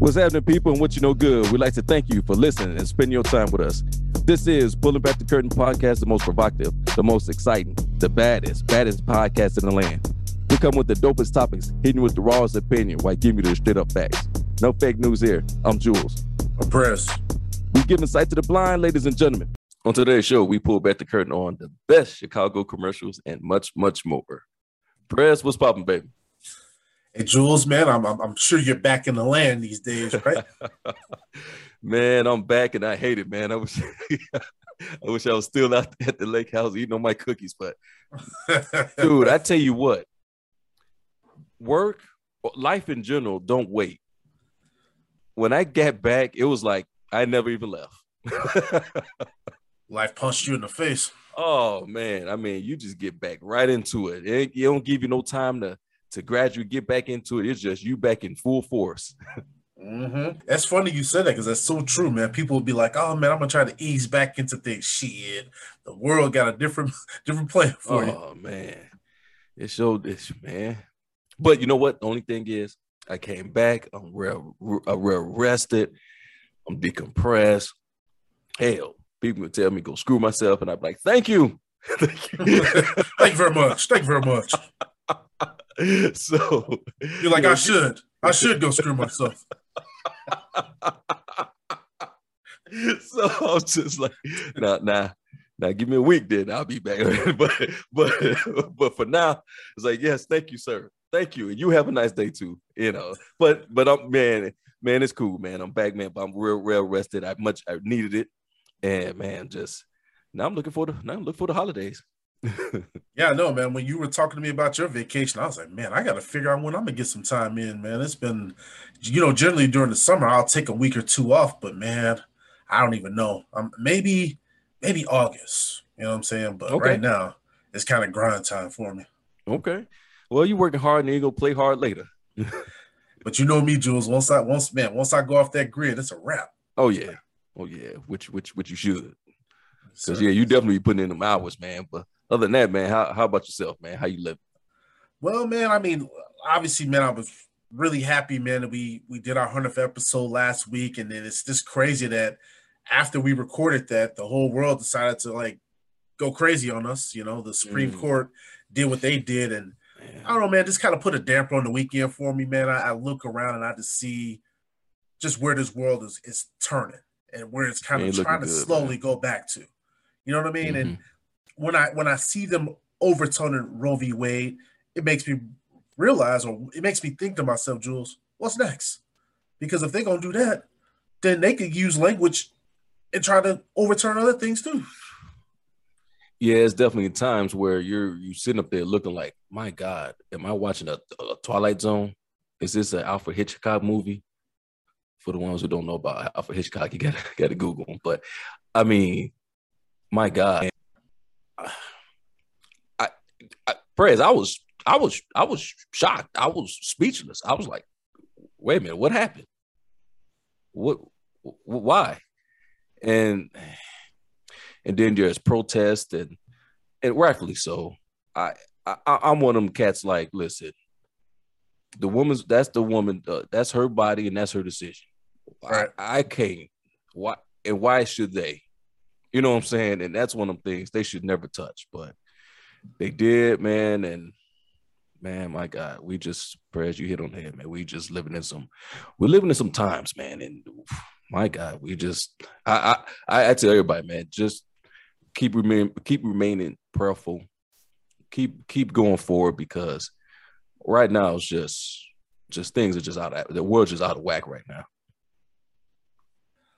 What's happening, people, and what you know good? We'd like to thank you for listening and spending your time with us. This is Pulling Back the Curtain podcast, the most provocative, the most exciting, the baddest, baddest podcast in the land. We come with the dopest topics, hitting with the rawest opinion while giving you the straight up facts. No fake news here. I'm Jules. Press. We giving sight to the blind, ladies and gentlemen. On today's show, we pull back the curtain on the best Chicago commercials and much, much more. Press, what's popping, baby? Hey, Jules, man, I'm, I'm, I'm sure you're back in the land these days, right? man, I'm back and I hate it, man. I wish I wish I was still out at the lake house eating on my cookies, but dude, I tell you what, work, life in general, don't wait. When I got back, it was like I never even left. life punched you in the face. Oh man, I mean, you just get back right into it. It, it don't give you no time to to gradually get back into it. It's just you back in full force. mm-hmm. That's funny you said that because that's so true, man. People will be like, "Oh man, I'm gonna try to ease back into things." Shit, the world got a different different plan for oh, you. Oh man, it showed this, man. But you know what? The only thing is, I came back. I'm real, real rested. I'm decompressed. Hell, people would tell me go screw myself, and I'm like, "Thank you." Thank you. Thank you very much. Thank you very much. so you're like, you know, I should, I should go screw myself. so I'm just like, nah, nah, now give me a week, then I'll be back. but but but for now, it's like, yes, thank you, sir. Thank you. And you have a nice day too. You know, but but I'm man, man, it's cool, man. I'm back, man. But I'm real, real rested. I much I needed it. And man, just now I'm looking for the now I'm looking for the holidays. yeah, no, man. When you were talking to me about your vacation, I was like, man, I got to figure out when I'm gonna get some time in, man. It's been, you know, generally during the summer, I'll take a week or two off, but man, I don't even know. Um, maybe, maybe August. You know what I'm saying? But okay. right now, it's kind of grind time for me. Okay. Well, you're working hard, and you go play hard later. but you know me, Jules. Once I, once man, once I go off that grid, it's a wrap. Oh yeah, oh yeah. Which, which, which you should. Because yeah, you definitely putting in them hours, man. But other than that, man, how, how about yourself, man? How you live? Well, man, I mean, obviously, man, I was really happy, man, that we we did our hundredth episode last week, and then it's just crazy that after we recorded that, the whole world decided to like go crazy on us. You know, the Supreme mm. Court did what they did, and man. I don't know, man, just kind of put a damper on the weekend for me, man. I, I look around and I just see just where this world is is turning and where it's kind of trying to good, slowly man. go back to. You know what I mean? Mm-hmm. And when I when I see them overturning Roe v. Wade, it makes me realize, or it makes me think to myself, Jules, what's next? Because if they're gonna do that, then they could use language and try to overturn other things too. Yeah, it's definitely times where you're you sitting up there looking like, my God, am I watching a, a Twilight Zone? Is this an Alfred Hitchcock movie? For the ones who don't know about Alfred Hitchcock, you gotta gotta Google him. But I mean, my God, I, I praise. I was, I was, I was shocked. I was speechless. I was like, wait a minute, what happened? What, why? And and then there's protest and and rightfully so. I, I I'm one of them cats. Like, listen, the woman's that's the woman. Uh, that's her body and that's her decision. Right. I, I can't. Why and why should they? You know what I'm saying? And that's one of them things they should never touch. But they did, man. And man, my God, we just, as you hit on the head, man, we just living in some, we're living in some times, man. And my God, we just, I, I, I tell everybody, man, just keep remain, keep remaining prayerful. keep keep going forward because right now it's just just things are just out of the world's just out of whack right now.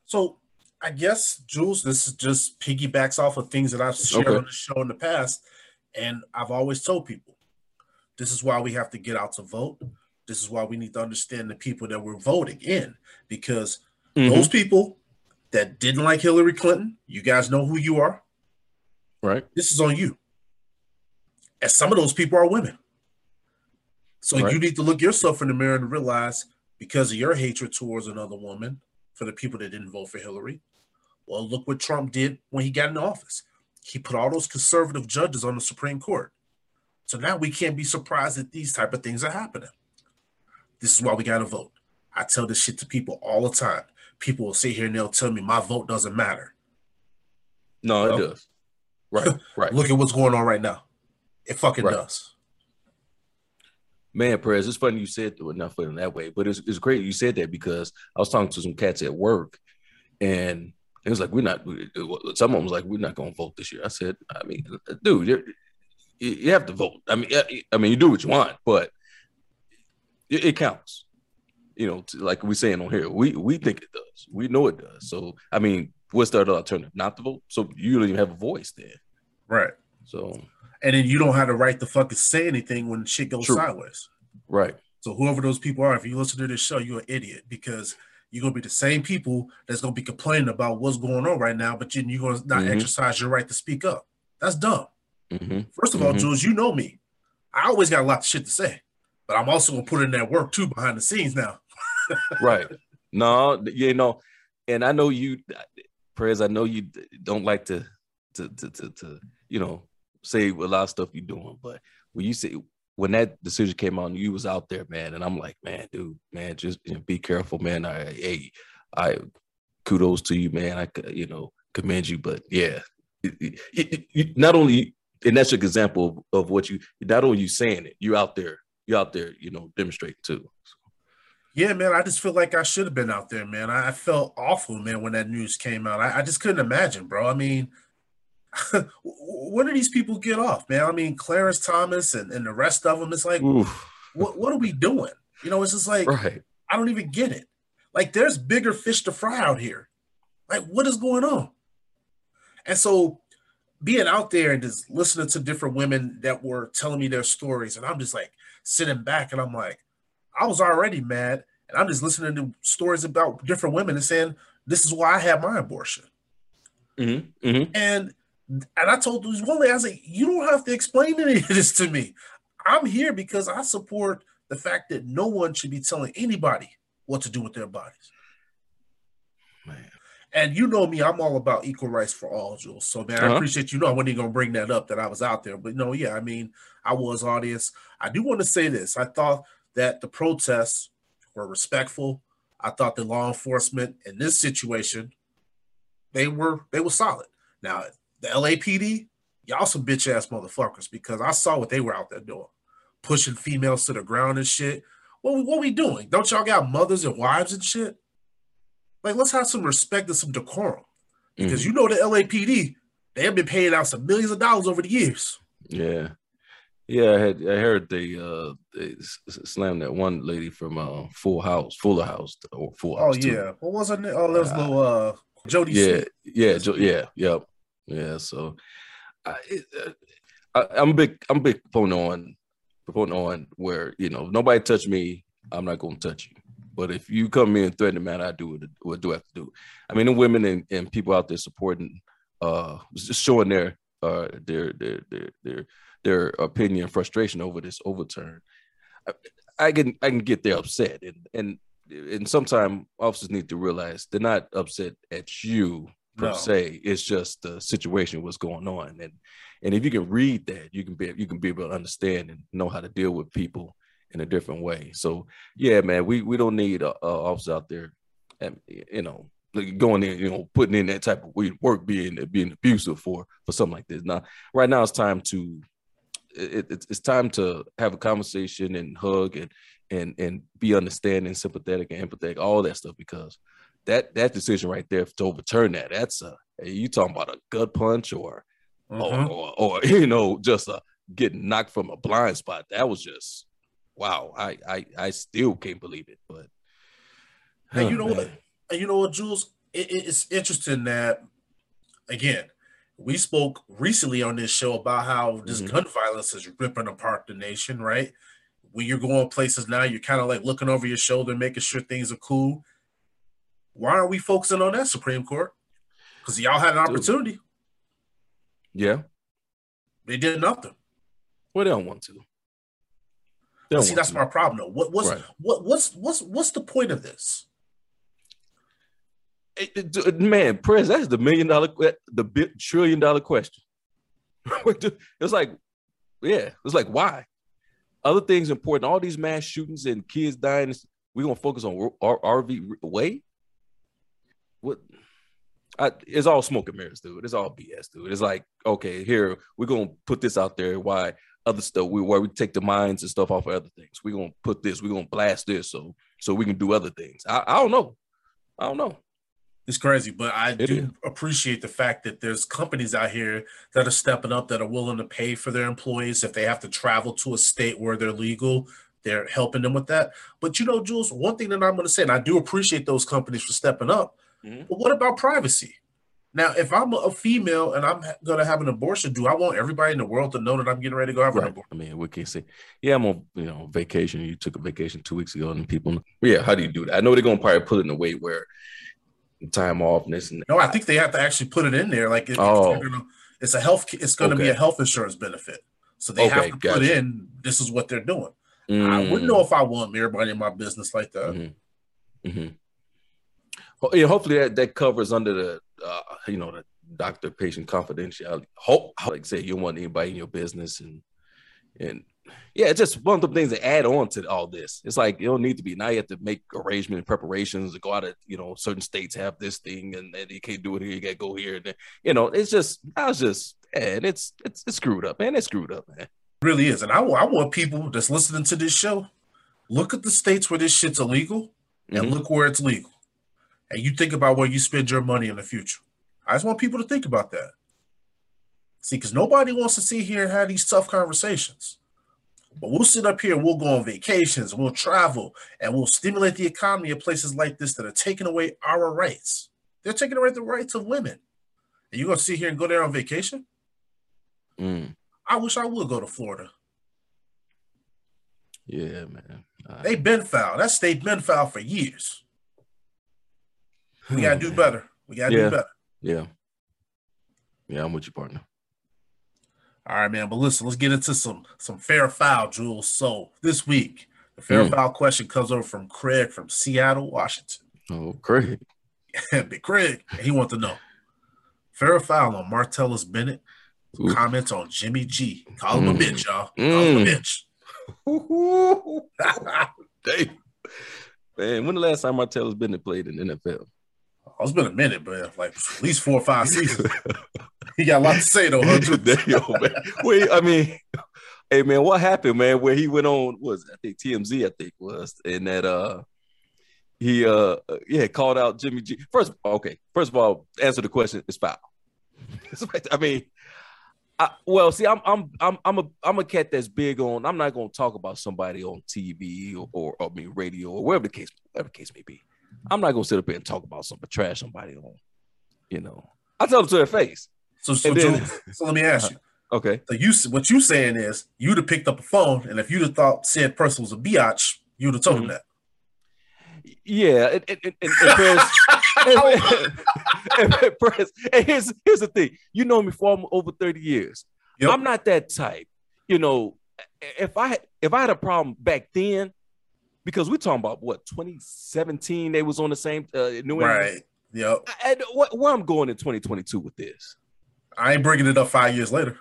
So I guess Jules, this is just piggybacks off of things that I've shared Okay. on the show in the past, and I've always told people this is why we have to get out to vote. This is why we need to understand the people that we're voting in because Mm-hmm. those people that didn't like Hillary Clinton, you guys know who you are. right? This is on you. And some of those people are women. So Right. you need to look yourself in the mirror and realize because of your hatred towards another woman, for the people that didn't vote for Hillary, well, look what Trump did when he got in office. He put all those conservative judges on the Supreme Court. So now we can't be surprised that these type of things are happening. This is why we got to vote. I tell this shit to people all the time. People will sit here and they'll tell me my vote doesn't matter. No, it does. Right, right. Look at what's going on right now. It fucking Right. does. Man, Prez. It's funny you said well, not funny that way, but it's it's great you said that because I was talking to some cats at work, and it was like we're not. some Someone was like, "We're not going to vote this year." I said, "I mean, dude, you're, you you have to vote. I mean, I- I mean, you do what you want, but it, it counts. You know, like we're saying on here, we we think it does. We know it does. So, I mean, what's the other alternative? Not to vote. So you don't even have a voice there. Right. So, And then you don't have the right to fucking say anything when shit goes True. sideways. right, So whoever those people are, if you listen to this show, you're an idiot because you're gonna be the same people that's gonna be complaining about what's going on right now, but you- you're gonna not Mhm. exercise your right to speak up. That's dumb. hmm First of all, Mhm. Jules, you know me. I always got a lot of shit to say, but I'm also gonna put in that work too behind the scenes now. right. No, you know, and I know you, Prez. I know you don't like to, to, to, to, to, you know, say a lot of stuff you're doing, but when you say when that decision came out, you was out there, man, and I'm like, man, dude, man, just you know, be careful, man. I, hey, I, kudos to you, man. I, you know, commend you, but yeah, it- it- it- not only, and that's an example of, of what you, not only you saying it, you out there, you're out there, you know, demonstrating too. Yeah, man, I just feel like I should have been out there, man. I, I felt awful, man, when that news came out. I, I just couldn't imagine, bro. I mean, when do these people get off, man? I mean, Clarence Thomas and, and the rest of them, it's like, Oof. what, what are we doing? You know, it's just like, Right. I don't even get it. Like, there's bigger fish to fry out here. Like, what is going on? And so, being out there and just listening to different women that were telling me their stories, and I'm just like sitting back and I'm like, I was already mad. And I'm just listening to stories about different women and saying, this is why I had my abortion. Mm-hmm. Mm-hmm. And and I told this one lady, I like, you don't have to explain any of this to me. I'm here because I support the fact that no one should be telling anybody what to do with their bodies. Man. And you know me, I'm all about equal rights for all, Jules. So man, I Uh-huh. appreciate you know I wasn't even gonna bring that up that I was out there. But no, yeah, I mean, I was audience. I do want to say this. I thought that the protests were respectful. I thought the law enforcement in this situation, they were they were solid. Now the LAPD, y'all some bitch ass motherfuckers because I saw what they were out there doing, pushing females to the ground and shit. What what we doing? Don't y'all got mothers and wives and shit? Like let's have some respect and some decorum because Mhm. you know the LAPD they have been paying out some millions of dollars over the years. Yeah. Yeah, I had I heard they uh they slammed that one lady from uh Full House, Fuller House, or Full Oh House. too. yeah, what wasn't it? Oh, there was Uh, little uh Jody. yeah, Smith. yeah, jo- yeah, yep, yeah. So, I, uh, I, I'm a big, I'm a big proponent on, proponent on where you know nobody touch me, I'm not to touch you. But if you come in and threaten man, I do what, what do I have to do. I mean, the women and, and people out there supporting, uh, just showing their uh their their their their their opinion, frustration over this overturn. I, I can I can get there upset and and and sometimes officers need to realize they're not upset at you per No. se. It's just the situation, what's going on, and and if you can read that, you can be you can be able to understand and know how to deal with people in a different way. So yeah, man, we we don't need uh, uh, officers out there, and you know, going in, you know, putting in that type of work, being being abusive for for something like this. Now, right now, it's time to it, it's it's time to have a conversation and hug and and and be understanding, sympathetic, and empathetic, all that stuff because that that decision right there to overturn that, that's a you talking about a gut punch or Mhm. or, or, or you know just a getting knocked from a blind spot. That was just wow. I I, I still can't believe it. But and you know man. what? And you know what, Jules? It, it's interesting that again, we spoke recently on this show about how this mm-hmm. gun violence is ripping apart the nation, right? When you're going places now, you're kind of like looking over your shoulder, making sure things are cool. Why aren't we focusing on that Supreme Court? Because y'all had an opportunity. Yeah. They did nothing. Well, they don't want to. See, that's to. my problem though. What what's right. what what's what's what's the point of this? It, it, man, Prez, that's the million dollar, the trillion dollar question. it's like, yeah, it's like why? Other things important. All these mass shootings and kids dying. We're gonna focus on RV way. What? I, it's all smoke and mirrors, dude. It's all BS, dude. It's like, okay, here we're gonna put this out there. Why other stuff? We where we take the mines and stuff off of other things. We're gonna put this. We're gonna blast this so so we can do other things. I, I don't know. I don't know. It's crazy, but I it do is. appreciate the fact that there's companies out here that are stepping up that are willing to pay for their employees if they have to travel to a state where they're legal. They're helping them with that. But you know, Jules, one thing that I'm going to say, and I do appreciate those companies for stepping up. Mm-hmm. But what about privacy? Now, if I'm a female and I'm going to have an abortion, do I want everybody in the world to know that I'm getting ready to go have right. an abortion? I mean, we can say, yeah, I'm on you know vacation. You took a vacation two weeks ago, and people, yeah, how do you do that? I know they're going to probably put it in a way where time off and this and no, I think they have to actually put it in there. Like, if, oh. If gonna, it's a health, it's going to okay. be a health insurance benefit, so they okay, have to gotcha. put in this is what they're doing. Mm. I wouldn't know if I want everybody in my business like that. Mm-hmm. Mm-hmm yeah, hopefully that, that covers under the uh, you know the doctor patient confidentiality. Hope like I say you don't want anybody in your business and and yeah, it's just one of the things that add on to all this. It's like you don't need to be now you have to make arrangement and preparations to go out of you know certain states have this thing and, and you can't do it here, you gotta go here. And then, you know, it's just I was just and it's it's it's screwed up, man. It's screwed up, man. It really is. And I, I want people that's listening to this show, look at the states where this shit's illegal and mm-hmm. look where it's legal and you think about where you spend your money in the future. I just want people to think about that. See, because nobody wants to sit here and have these tough conversations. But we'll sit up here and we'll go on vacations, we'll travel, and we'll stimulate the economy of places like this that are taking away our rights. They're taking away the rights of women. And you're gonna sit here and go there on vacation? Mm. I wish I would go to Florida. Yeah, man. They've been foul. That state been foul for years. We gotta do better. We gotta yeah. do better. Yeah. Yeah, I'm with you, partner. All right, man. But listen, let's get into some some fair foul, Jules. So this week, the fair mm. foul question comes over from Craig from Seattle, Washington. Oh, Craig. Big Craig. He wants to know. Fair foul on Martellus Bennett. Ooh. Comments on Jimmy G. Call him mm. a bitch, y'all. Call mm. him a bitch. Man, when the last time Martellus Bennett played in the NFL? Oh, it's been a minute, but like at least four or five seasons. he got a lot to say though. Man. Wait, I mean, hey man, what happened, man? Where he went on was I think TMZ, I think was, and that uh he uh yeah called out Jimmy G. First, okay, first of all, answer the question. It's foul. I mean, I, well, see, I'm I'm I'm I'm a I'm a cat that's big on. I'm not gonna talk about somebody on TV or, or, I mean radio or wherever the case whatever the case may be. I'm not gonna sit up here and talk about something, trash somebody on. You know, I tell them to their face. So, so, then, so let me ask you. Okay. So you, what you saying is you'd have picked up a phone, and if you'd have thought said person was a biatch, you'd have told mm-hmm. him that. Yeah, and, and, and, and, and, and here's here's the thing. You know me for over 30 years. Yep. I'm not that type. You know, if I if I had a problem back then, because we're talking about what 2017 they was on the same uh, New England. Right. Yep. And what, where I'm going in 2022 with this. I ain't bringing it up five years later.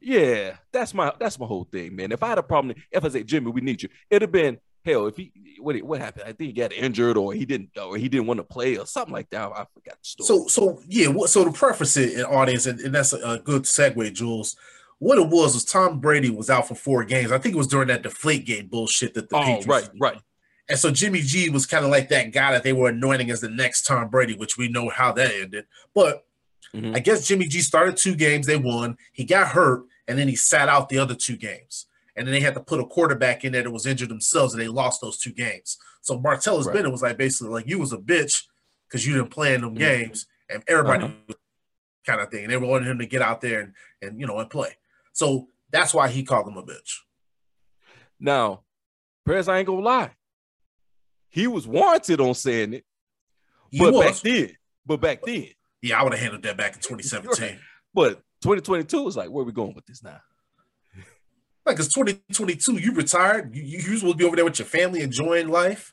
Yeah, that's my that's my whole thing, man. If I had a problem, if I say Jimmy, we need you, it'd have been hell. If he what what happened? I think he got injured, or he didn't, or he didn't want to play, or something like that. I forgot the story. So so yeah, so to preface it, in audience, and, and that's a, a good segue, Jules what it was was Tom Brady was out for four games. I think it was during that Deflategate bullshit that the oh, Patriots right, right. And so Jimmy G was kind of like that guy that they were anointing as the next Tom Brady, which we know how that ended. But mm-hmm. I guess Jimmy G started two games, they won. He got hurt, and then he sat out the other two games. And then they had to put a quarterback in there that was injured themselves, and they lost those two games. So Martellus Right. Bennett was like basically like you was a bitch because you didn't play in them Mhm. games, and everybody Uh-huh. kind of thing. And they wanted him to get out there and and you know and play. So that's why he called him a bitch. Now, Perez, I ain't gonna lie. He was warranted on saying it, He but back then, but back then, Yeah, I would have handled that back in 2017. but 2022 is like, where we going with this now? Like it's 2022. You retired. You, you supposed to be over there with your family enjoying life.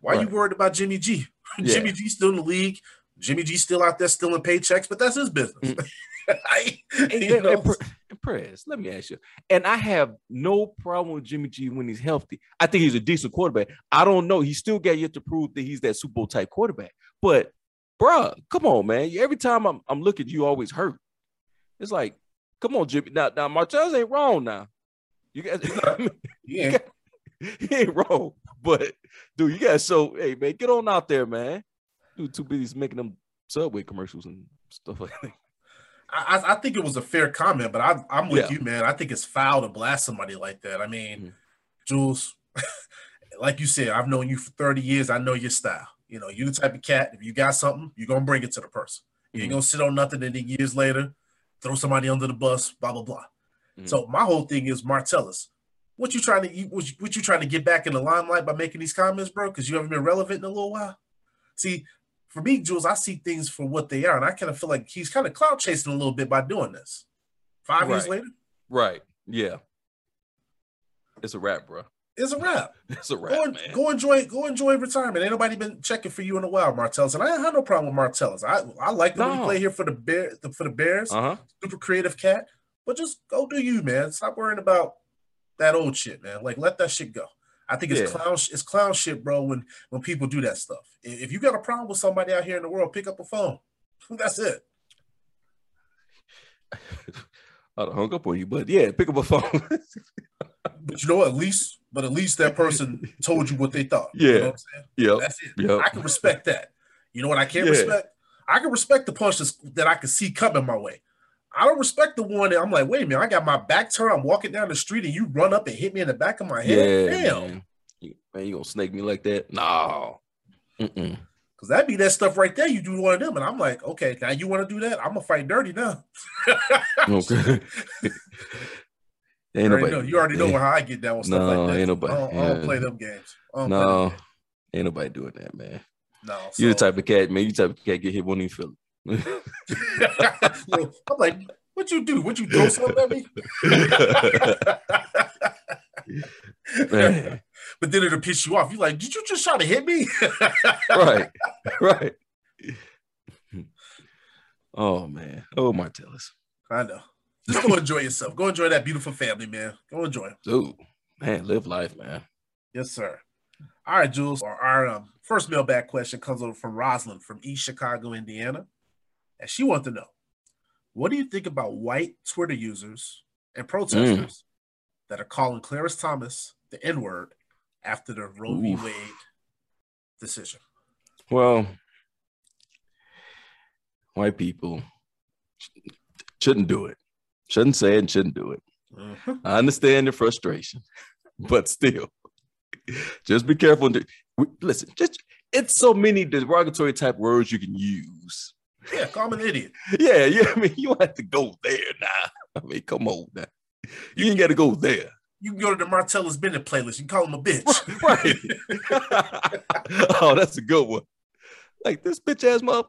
Why are you worried about Jimmy G? Yeah. Jimmy G still in the league. Jimmy G still out there stealing paychecks, but that's his business. Mm. I- And, and, and, Pre- let me ask you. And I have no problem with Jimmy G when he's healthy. I think he's a decent quarterback. I don't know. He still got yet to prove that he's that Super Bowl type quarterback. But, bruh, come on, man. Every time I'm, I'm looking, you always hurt. It's like, come on, Jimmy. Now, now Martellus ain't wrong now. You guys, yeah. he ain't wrong. But, dude, you guys, so, hey, man, get on out there, man. Dude, too busy making them Subway commercials and stuff like that. I, I- think it was a fair comment, but I, I'm with Yeah. you, man. I think it's foul to blast somebody like that. I mean, Mhm. Jules, like you said, I've known you for 30 years. I know your style. You know, you the type of cat, if you got something, you're going to bring it to the person. You ain't Mhm. going to sit on nothing and then years later throw somebody under the bus, blah, blah, blah. Mhm. So my whole thing is Martellus. What you trying to what, you, what you trying to get back in the limelight by making these comments, bro? Because you haven't been relevant in a little while. See, for me, Jules, I see things for what they are, and I kind of feel like he's kind of cloud chasing a little bit by doing this. Five years later, Right. Yeah. It's a wrap, bro. it's a wrap. It's a Go, wrap, en- man. go enjoy, go enjoy retirement. Ain't nobody been checking for you in a while, Martellus, and I have no problem with Martellus. I I like the No. play here for the bear for the Bears. Uh huh. Super creative cat, but just go do you, man. Stop worrying about that old shit, man. Like let that shit go. I think it's Yeah. clown it's clown shit, bro. When when people do that stuff. If you got a problem with somebody out here in the world, pick up a phone. That's it. I'd have hung up on you, but yeah, pick up a phone. But you know? At least, but at least that person told you what they thought. You Yeah. know what I'm saying? yep. That's it. Yep. I can respect that. You know what I can't Yeah. respect? I can respect the punches that I can see coming my way. I don't respect the one that I'm like, wait a minute, I got my back turned, I'm walking down the street and you run up and hit me in the back of my Yeah, head. Damn. man. You, man, you gonna snake me like that? No. Mm-mm. Cause that'd be that stuff right there. You do one of them, and I'm like, okay, now you want to do that? I'm gonna fight dirty now. Okay. ain't you already nobody. know, you already know how I get down with stuff No, like that. ain't nobody- I don't, I don't play them games. No, ain't nobody doing that, man. no. You the type of cat, man. You type of cat get hit won't even feel it. I'm like, what you do? What you throw something at me? But then it'll piss you off. You're like, did you just try to hit me? right, right. Oh man. Oh Martellus. I know. Just go enjoy yourself. Go enjoy that beautiful family, man. Go enjoy. Dude, man, live life, man. Yes, sir. All right, Jules. Our, our um, first mailbag question comes over from Rosalind from East Chicago, Indiana. And she wants to know what do you think about white Twitter users and protesters that are calling Clarence Thomas the N word after the Roe v. Wade decision? Well, white people shouldn't do it. Shouldn't say it and shouldn't do it. Mhm. I understand your frustration, but still, just be careful. and- Listen, just it's so many derogatory type words you can use. Yeah, call him an idiot. Yeah, yeah. I mean, you have to go there now. I mean, come on now. You ain't got to go there. You can go to the Martellus Bennett playlist. You call him a bitch. Right. oh, that's a good one. Like this bitch ass mother.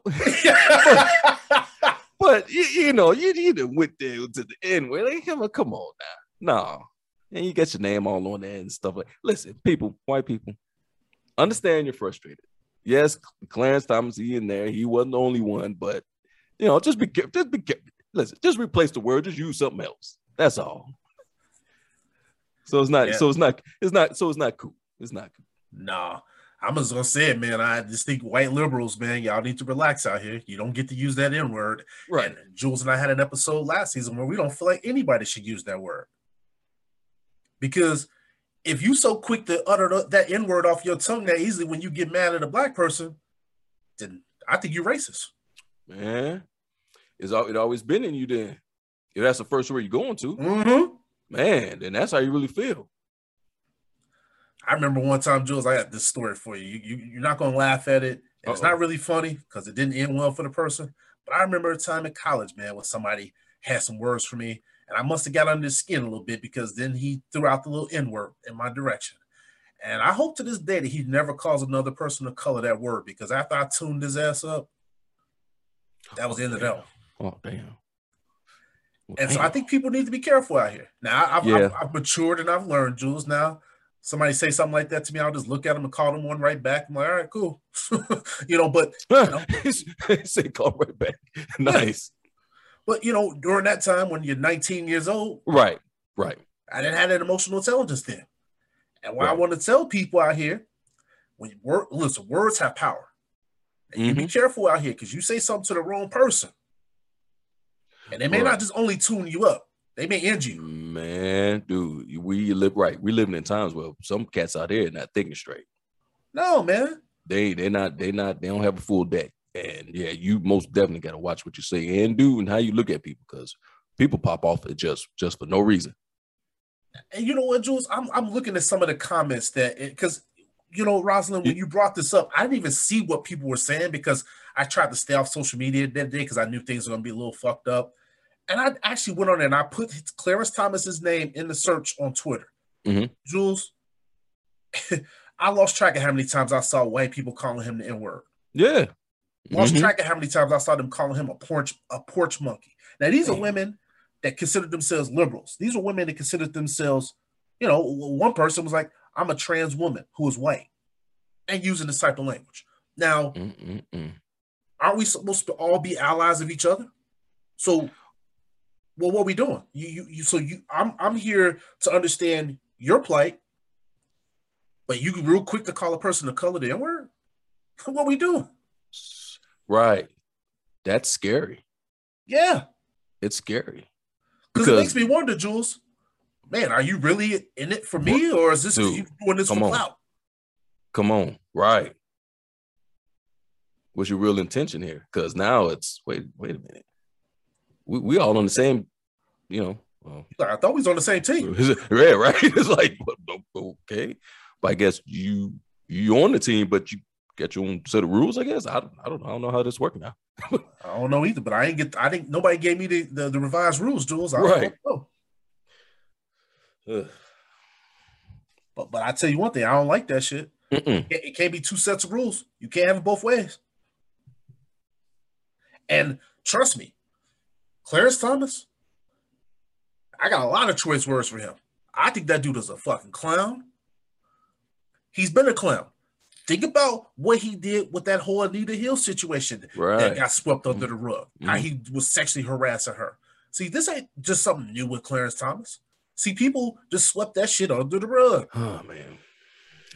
But you, you know, you you went there to the N word on, come on now. No. And you get your name all on there and stuff like listen, people, white people, understand you're frustrated. Yes, Clarence Thomas, he in there. He wasn't the only one, but you know, just be careful. Just be careful. Listen, just replace the word, just use something else. That's all. So it's not, Yeah. so it's not, it's not, so it's not cool. It's not cool. No, I'm just gonna say it, man. I just think white liberals, man, y'all need to relax out here. You don't get to use that N word. And Jules and I had an episode last season where we don't feel like anybody should use that word. Because if you so quick to utter that N word off your tongue that easily when you get mad at a black person, then I think you're racist. man. It's all it always been in you then. if that's the first word you're going to, Mm-hmm. man, then that's how you really feel. I remember one time, Jules, I got this story for you. You, you you're not gonna laugh at it. And it's not really funny because it didn't end well for the person. But I remember a time in college, man, when somebody had some words for me, and I must have got under his skin a little bit because then he threw out the little N word in my direction. And I hope to this day that he never calls another person of color that word because after I tuned his ass up, that was the end of that. Oh damn. Well, And so. I think people need to be careful out here. Now I- I've, Yeah. I've, I've matured and I've learned, Jules. Now somebody say something like that to me, I'll just look at them and call them one right back. I'm like, all right, cool. you know, but know. say call right back. nice. But you know, during that time when you're 19 years old, Right. Right. I didn't have that emotional intelligence then. And what I want to tell people out here, when you word, listen, words have power. And you Mm-hmm. be careful out here because you say something to the wrong person. And they may Right. not just only tune you up, they may end you. Man, dude, we live right. We living in times where some cats out there not thinking straight. No, man. They they're not they not they don't have a full deck. And yeah, you most definitely got to watch what you say and do and how you look at people because people pop off at just just for no reason. And you know what, Jules? I'm I'm looking at some of the comments that because you know, Rosalind, when you brought this up, I didn't even see what people were saying because I tried to stay off social media that day because I knew things were gonna be a little fucked up. And I actually went on there and I put Clarence Thomas's name in the search on Twitter. Mhm. Jules, I lost track of how many times I saw white people calling him the N-word. Yeah. Lost Mhm. track of how many times I saw them calling him a porch a porch monkey. Now these are women that considered themselves liberals. These are women that considered themselves, you know, one person was like, "I'm a trans woman who is white," and using this type of language. Now, Mm-mm-mm. aren't we supposed to all be allies of each other? So, well, what are we doing? You, you, you. So you, I'm, I'm here to understand your plight, but you real quick to call a person of color the N word. What we doing? Right. That's scary. Yeah. It's scary. Because it makes me wonder, Jules. Man, are you really in it for me, or is this Dude, you doing this for on. clout? Come on. Right. What's your real intention here? Because now it's wait, wait a minute. We we all on the same, you know. Well, I thought we was on the same team. yeah, right. It's like okay, but I guess you you on the team, but you got your own set of rules. I guess I don't I don't know. I don't know how this working now. I don't know either, but I ain't get. I think nobody gave me the, the, the revised rules, Jules. I Right. know. But but I tell you one thing, I don't like that shit. It, it can't be two sets of rules. You can't have it both ways. And trust me, Clarence Thomas, I got a lot of choice words for him. I think that dude is a fucking clown. He's been a clown. Think about what he did with that whole Anita Hill situation right. that got swept under the rug. How Mhm. he was sexually harassing her. See, this ain't just something new with Clarence Thomas. See, people just swept that shit under the rug. Oh man.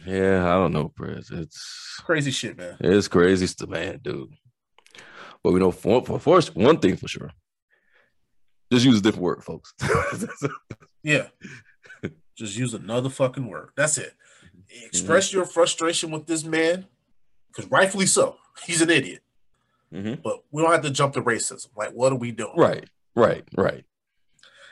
Yeah, I don't know, Prez. It's Crazy shit, man. it's crazy stuff, man, dude. But we know for, for first one thing for sure. Just use a different word, folks. Yeah. Just use another fucking word. That's it. Mm-hmm. Express your frustration with this man, because rightfully so. He's an idiot. Mhm. But we don't have to jump to racism. Like, what are we doing? Right, right, right.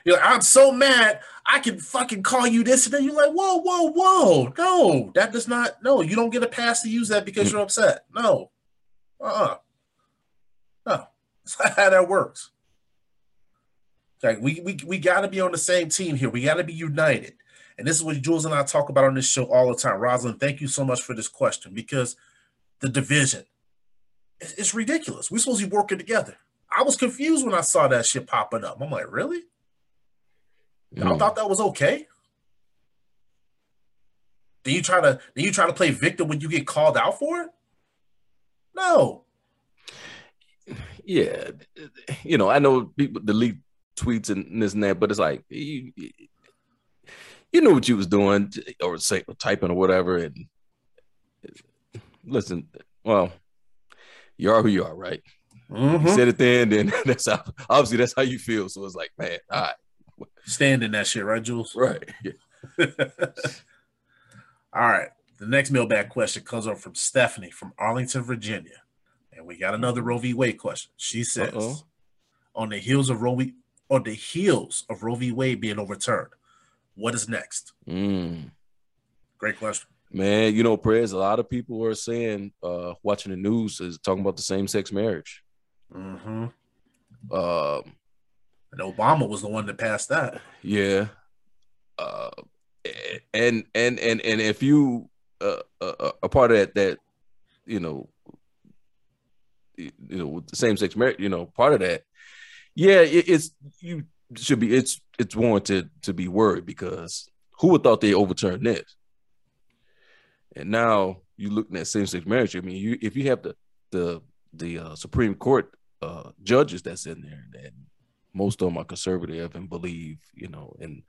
You're like, I'm so mad. I can fucking call you this. And then you're like, whoa, whoa, whoa. No, that does not. No, you don't get a pass to use that because Mm. you're upset. No. Uh uh No. That's not how that works. Like, we, we, we got to be on the same team here. We got to be united. And this is what Jules and I talk about on this show all the time. Rosalind, thank you so much for this question because the division, it's, ridiculous. We're supposed to be working together. I was confused when I saw that shit popping up. I'm like, really? Mm. thought that was okay? Then you try to then you try to play victim when you get called out for it? No. Yeah, you know, I know people delete tweets and this and that, but it's like you, you know what you was doing or say typing or whatever. And listen, well, you are who you are, right? Mm-hmm. You said it then, then that's how obviously that's how you feel. So it's like, man, all right, Stand in that shit, right, Jules? right. All right. The next mailbag question comes up from Stephanie from Arlington, Virginia. And we got another Roe v. Wade question. She says, Uh-oh. on the heels of Roe v. on the heels of Roe v. Wade being overturned. What is next? Mm. Great question. Man, you know, Prez. A lot of people are saying, uh, watching the news is talking about the same sex marriage. Mm-hmm. Um, And Obama was the one that passed that. yeah. Uh, and and and and if you uh, uh, a part of that that you know you know the same sex marriage, you know, part of that, yeah, it, it's you should be it's it's warranted to be worried because who would thought they overturned this? And now you looking at same sex marriage. I mean, you if you have the the the uh, Supreme Court uh, judges that's in there, and most of them are conservative and believe, you know, and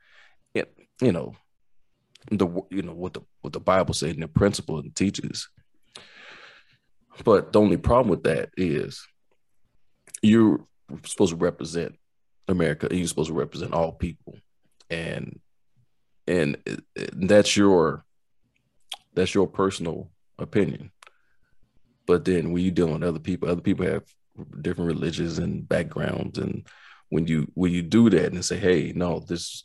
it, you know, the you know what the what the Bible says and the principle and teaches. But the only problem with that is you're supposed to represent America. You're supposed to represent all people, and and that's your that's your personal opinion. But then when you deal with other people, other people have different religions and backgrounds, and when you when you do that and say, "Hey, no, this,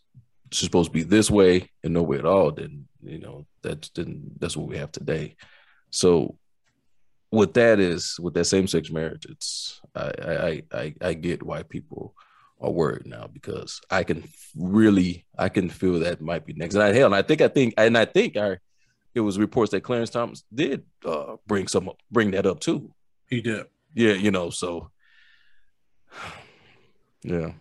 is supposed to be this way and no way at all," then you know that's then that's what we have today. So with that is with that same sex marriage, it's I I I I get why people are worried now because I can really I can feel that might be next. And I hell, and I think I think and I think I it was reports that Clarence Thomas did uh, bring some bring that up too. He did. Yeah, you know, so yeah.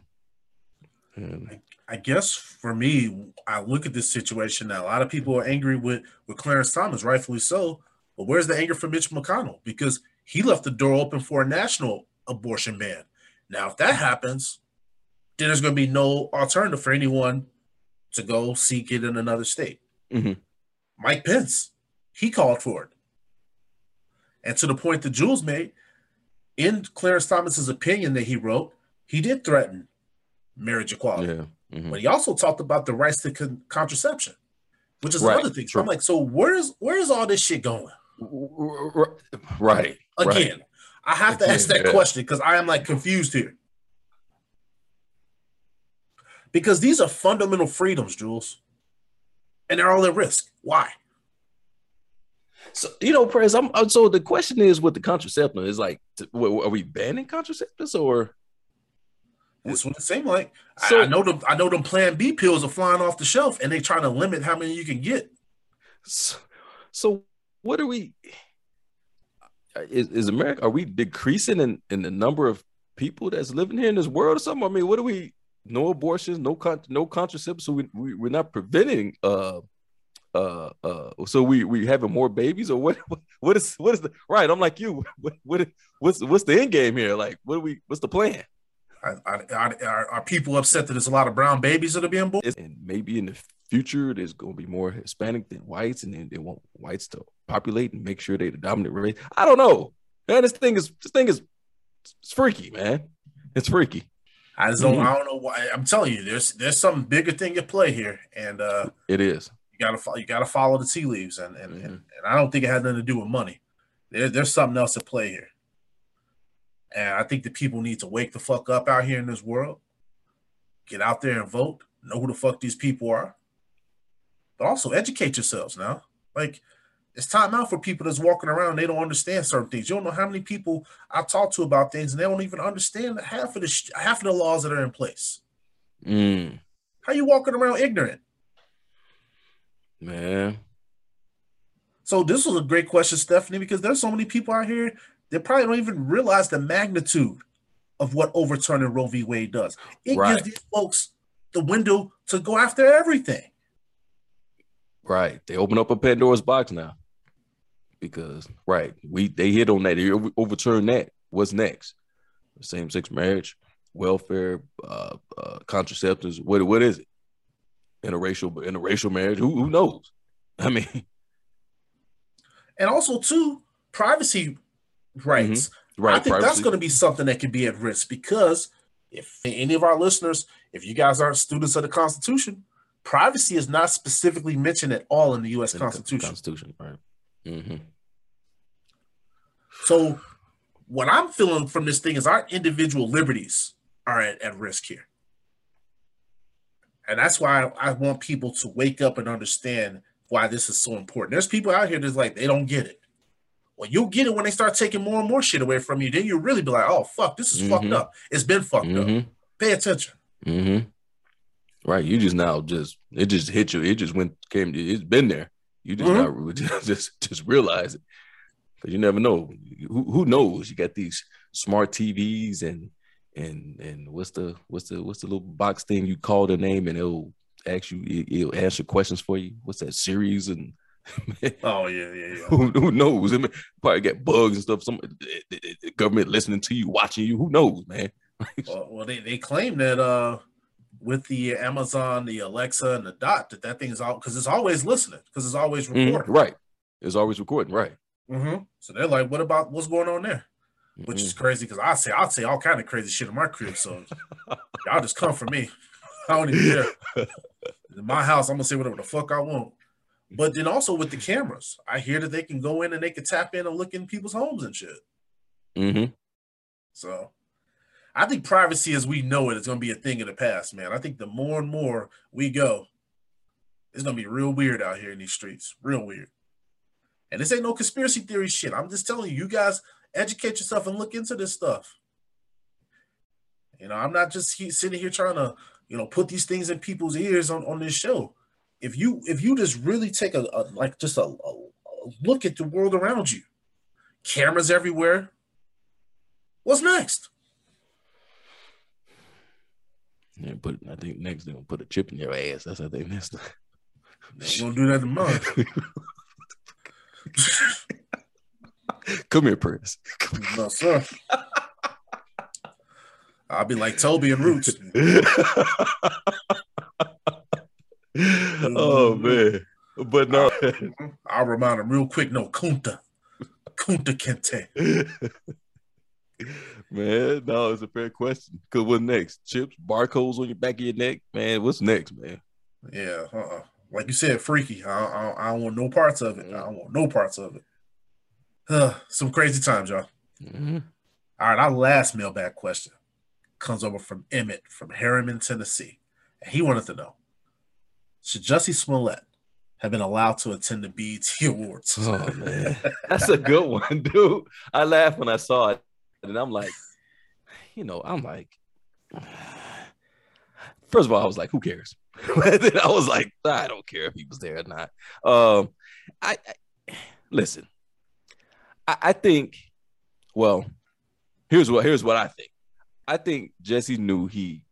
And I guess for me, I look at this situation now. A lot of people are angry with with Clarence Thomas, rightfully so. But where's the anger for Mitch McConnell? Because he left the door open for a national abortion ban. Now, if that happens, then there's going to be no alternative for anyone to go seek it in another state. Mhm. Mike Pence, he called for it. And to the point that Jules made, in Clarence Thomas's opinion that he wrote, he did threaten marriage equality. yeah. mhm. But he also talked about the rights to con- contraception, which is Right, another thing. So. I'm like, so where's where's all this shit going? Right. Again, right. I have to ask that Yeah. question because I am like confused here. Because these are fundamental freedoms, Jules, and they're all at risk. Why? So you know, Prez, I'm uh, so the question is with the contraceptive is like, t- w- are we banning contraceptives or That's what it seemed like. I- So- I, know them. I know them Plan B pills are flying off the shelf, and they're trying to limit how many you can get. so, so what are we is, is America are we decreasing in, in the number of people that's living here in this world or something? I mean, what are we no abortions, no con- no contraceptives, so we, we we're not preventing uh uh uh so we we having more babies or what what is what is the right i'm like you what, what what's what's the end game here like what are we what's the plan Are, are, are, are people upset that there's a lot of brown babies that are being born? And maybe in the future there's going to be more Hispanic than whites, and then they want whites to populate and make sure they're the dominant race. I don't know, man. This thing is this thing is it's freaky, man. It's freaky. I just don't. Mhm. I don't know why. I'm telling you, there's there's some bigger thing at play here, and uh, It is. you gotta you gotta follow the tea leaves, and and, Mhm. and and I don't think it had nothing to do with money. There, there's something else at play here, and I think the people need to wake the fuck up out here in this world. Get out there and vote. Know who the fuck these people are, but also educate yourselves now. Like it's time out for people that's walking around. They don't understand certain things. You don't know how many people I talk to about things, and they don't even understand half of the sh- half of the laws that are in place. Mm, How you walking around ignorant? man. So this was a great question, Stephanie, because there's so many people out here that probably don't even realize the magnitude of what overturning Roe v. Wade does. It Right. gives these folks the window to go after everything. Right. They open up a Pandora's box now. Because right, we they hit on that. They over- overturn that. What's next? Same sex marriage, welfare, uh, uh, contraceptives. What what is it? Interracial interracial marriage. Who who knows? I mean, And also, too, privacy rights. right. I think that's going to be something that could be at risk because if any of our listeners, if you guys aren't students of the Constitution, privacy is not specifically mentioned at all in the U.S. Constitution. Constitution, right? hmm So, what I'm feeling from this thing is our individual liberties are at, at risk here. And that's why I, I want people to wake up and understand why this is so important. There's people out here that's like they don't get it. Well, you'll get it when they start taking more and more shit away from you. Then you'll really be like, oh fuck, this is fucked Mhm. up. It's been fucked up. Mhm. Pay attention. Mm-hmm. Right. You just now just it just hit you. It just went came. It's been there. You just Mhm. now just just realize it because you never know. Who who knows? You got these smart TVs and and and what's the what's the what's the little box thing you call the name and it'll ask you it- it'll answer questions for you. What's that Siri and Oh yeah, yeah, yeah. who, who knows? I mean, probably get bugs and stuff. Some the- the- the government listening to you, watching you. Who knows, man? Well, well, they, they claim that uh with the Amazon, the Alexa, and the Dot, that that thing is all because it's always listening because it's always Mhm, recording. Right. It's always recording. Right. Mhm. So they're like, what about what's going on there? Which Mhm. is crazy because I say I'll say all kind of crazy shit in my crib. So y'all just come for me. I don't even care. In my house, I'm gonna say whatever the fuck I want. But then also with the cameras, I hear that they can go in and they can tap in and look in people's homes and shit. Mhm. So I think privacy as we know it is going to be a thing of the past, man. I think the more and more we go, it's going to be real weird out here in these streets. Real weird. And this ain't no conspiracy theory shit. I'm just telling you, you guys educate yourself and look into this stuff. You know, I'm not just he- sitting here trying to, you know, put these things in people's ears on, on this show. If you if you just really take a, a like just a, a a look at the world around you, cameras everywhere. What's next? Yeah, but I think next they're gonna put a chip in your ass. That's how they missed. They ain't gonna do that to mine. Come here, Prince. no, sir. I'll be like Toby and Roots. oh mm-hmm. man, but no, I'll remind him real quick. No, Kunta. Kunta Kinte. man, no, it's a fair question. Cause what next? Chips, barcodes on your back of your neck, man. What's next, man? Yeah, uh-uh. Like you said, freaky. I, I, I don't want no parts of it. I don't want no parts of it. Uh, some crazy times, y'all. Mhm. All right, our last mailbag question comes over from Emmett from Harriman, Tennessee. And he wanted to know Should Jussie Smollett have been allowed to attend the BET Awards? Oh man, that's a good one, dude. I laughed when I saw it, and I'm like, you know, I'm like, first of all, I was like, who cares? then I was like, I don't care if he was there or not. Um, I, I listen. I, I think, well, here's what here's what I think. I think Jussie knew he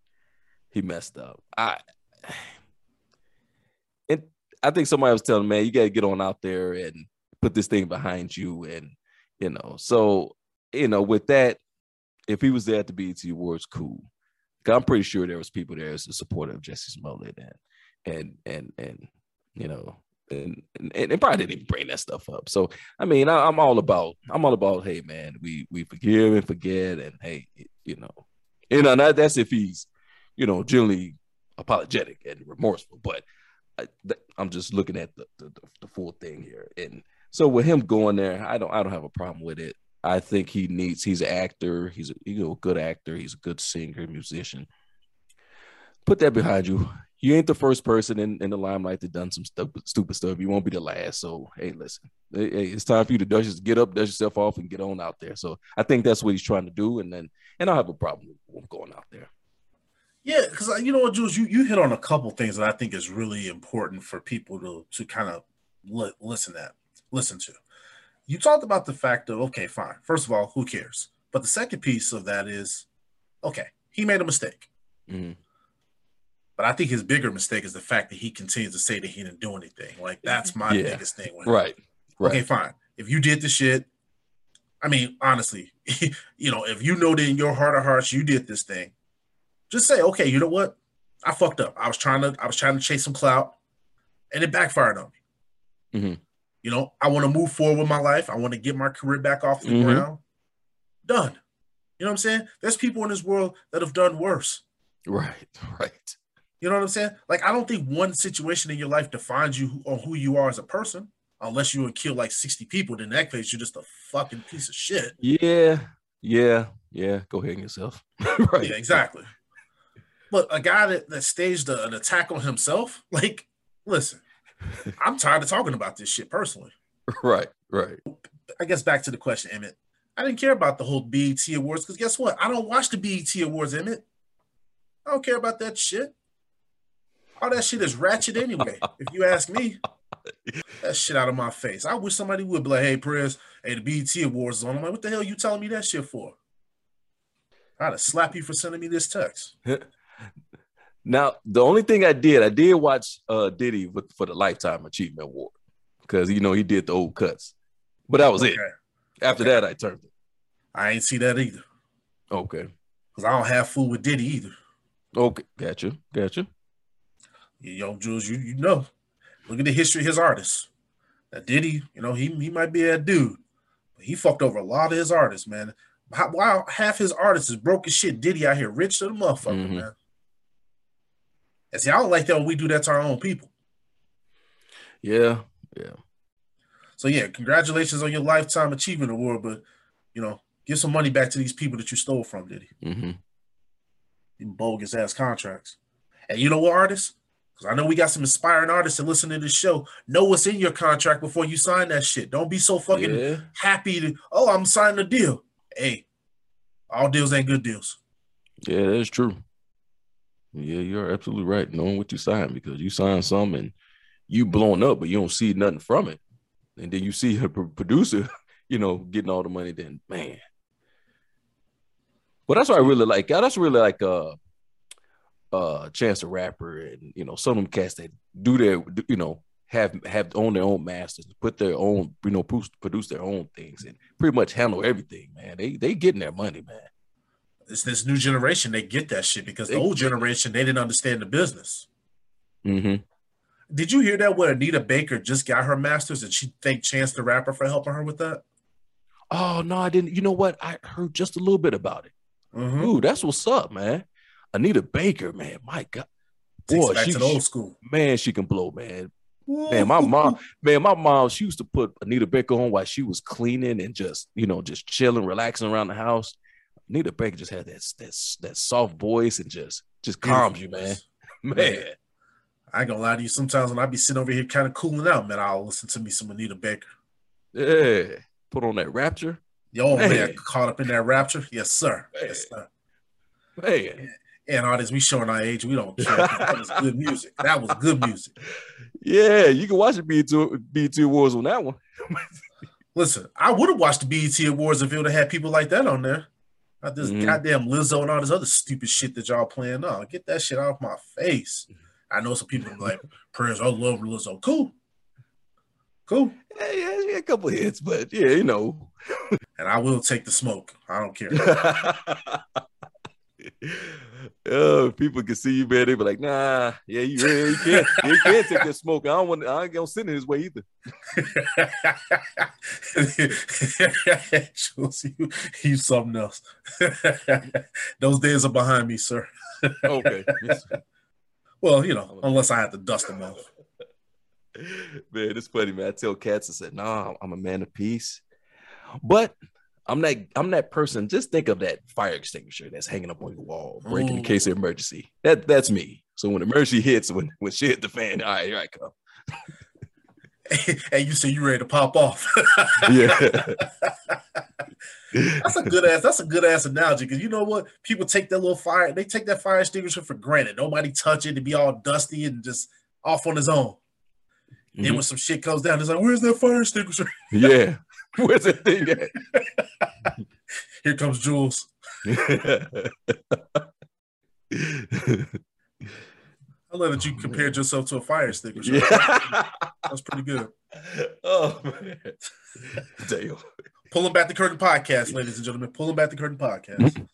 he messed up. I and I think somebody was telling man, you got to get on out there and put this thing behind you, and you know, so you know, with that, if he was there at the BET Awards, cool. I'm pretty sure there was people there as a supporter of Jussie Smollett, and and and and you know, and and, and probably didn't even bring that stuff up. So I mean, I, I'm all about I'm all about, hey man, we we forgive and forget, and hey, you know, you know, that, that's if he's you know generally apologetic and remorseful, but I, I'm just looking at the the the full thing here, and so with him going there, I don't I don't have a problem with it. I think he needs. He's an actor. He's a you know good actor. He's a good singer, musician. Put that behind you. You ain't the first person in, in the limelight that done some stupid stupid stuff. You won't be the last. So hey, listen, hey, it's time for you to dust, just get up, dust yourself off, and get on out there. So I think that's what he's trying to do, and then and I have a problem with going out there. Yeah, because you know what, Jules, you, you hit on a couple things that I think is really important for people to to kind of li- listen at, listen to. You talked about the fact of okay, fine. First of all, who cares? But the second piece of that is, okay, he made a mistake. Mhm. But I think his bigger mistake is the fact that he continues to say that he didn't do anything. Like that's my Yeah. biggest thing. Right, right. Okay, fine. If you did the shit, I mean, honestly, you know, if you know that in your heart of hearts you did this thing, just say, okay, you know what? I fucked up. I was trying to, I was trying to chase some clout, and it backfired on me. Mhm. You know, I want to move forward with my life. I want to get my career back off the Mhm. ground. Done. You know what I'm saying? There's people in this world that have done worse. Right, right. You know what I'm saying? Like, I don't think one situation in your life defines you on who you are as a person, unless you would kill like 60 people. Then in that case, you're just a fucking piece of shit. Yeah, yeah, yeah. Go ahead and yourself. right. Yeah, exactly. But a guy that, that staged a, an attack on himself, like, listen, I'm tired of talking about this shit personally. Right, right. I guess back to the question, Emmett. I didn't care about the whole BET Awards because guess what? I don't watch the BET Awards, Emmett. I don't care about that shit. All that shit is ratchet anyway. if you ask me, that shit out of my face. I wish somebody would be like, "Hey, Prez, hey, the BET Awards is on." I'm like, "What the hell are you telling me that shit for?" I'd have slap you for sending me this text. Now, the only thing I did, I did watch uh Diddy with, for the Lifetime Achievement Award because you know he did the old cuts, but that was it. Okay. After that, I turned it. I ain't see that either Okay, because I don't have food with Diddy either. okay, gotcha, gotcha. Yo, Jules, you you know, look at the history of his artists. That Diddy, you know, he he might be a dude, but he fucked over a lot of his artists, man. How, while half his artists is broke as shit, Diddy out here rich to the motherfucker, Mhm. man. And see, I don't like that when we do that to our own people. Yeah, yeah. So yeah, congratulations on your lifetime achievement award, but you know, give some money back to these people that you stole from, Diddy. hmm Them bogus ass contracts. And you know what, artists? Because I know we got some inspiring artists that listen to this show. Know what's in your contract before you sign that shit. Don't be so fucking Yeah, happy to, oh, I'm signing a deal. Hey, all deals ain't good deals. yeah, that's true. Yeah, you're absolutely right. Knowing what you signed because you signed some and you blown up, but you don't see nothing from it, and then you see a producer, you know, getting all the money. Then man, well, that's what I really like. That's really like uh, uh, Chance the Rapper, and you know, some of them cats that do their, you know, have have own their own masters, put their own, you know, produce, produce their own things, and pretty much handle everything. Man, they they getting their money, man. It's this new generation, they get that shit because the old generation, they didn't understand the business. hmm Did you hear that when Anita Baker just got her master's and she thanked Chance the Rapper for helping her with that? Oh no, I didn't. You know what? I heard just a little bit about it. Mhm. Ooh, that's what's up, man. Anita Baker, man. My God, boy, it back she, to the old school. man, she can blow, man. Man, my mom, man, my mom, she used to put Anita Baker on while she was cleaning and just, you know, just chilling, relaxing around the house. Anita Baker just had that that that soft voice and just just calms you, man. Man, I ain't gonna lie to you. Sometimes when I be sitting over here kind of cooling out, man, I'll listen to me some Anita Baker. yeah. Put on that rapture, Yo, man, Man. caught up in that rapture. Yes, sir. Yes, sir. man. And artists, we showing our age. We don't care. that was good music. That was good music. Yeah, you can watch the B2 B2 Awards on that one. Listen, I would have watched the BET Awards if it would have had people like that on there. Not this Mhm. goddamn Lizzo and all this other stupid shit that y'all playing on. Get that shit off my face. I know some people like, Prez, I love Lizzo. Cool. Cool. Yeah, yeah, yeah, a couple hits, but yeah, you know. And I will take the smoke. I don't care. uh, people can see you, man. They be like, nah, yeah, you, yeah, you can't, you can't take that smoke. I don't want, I ain't gonna sit in his way either. Jules, you, you something else. Those days are behind me, sir. Okay, Well, you know, unless I have to dust them off. man, it's funny, man. I tell cats, I said, nah, I'm a man of peace, but I'm that, I'm that person. Just think of that fire extinguisher that's hanging up on your wall, breaking in case of emergency. That, that's me. So when emergency hits, when when shit hit the fan, all right, here I come. and you say you ready to pop off. Yeah. that's a good ass. That's a good ass analogy because you know what? People take that little fire. They take that fire extinguisher for granted. Nobody touch it to be all dusty and just off on his own. Then Mhm. when some shit comes down, it's like, "Where's that fire extinguisher?" Yeah. Where's that thing at? Here comes Jules. I love that you compared yourself to a fire extinguisher. yeah. That's pretty good. oh man. Damn. Pulling back the curtain podcast, ladies and gentlemen. Pulling back the curtain podcast.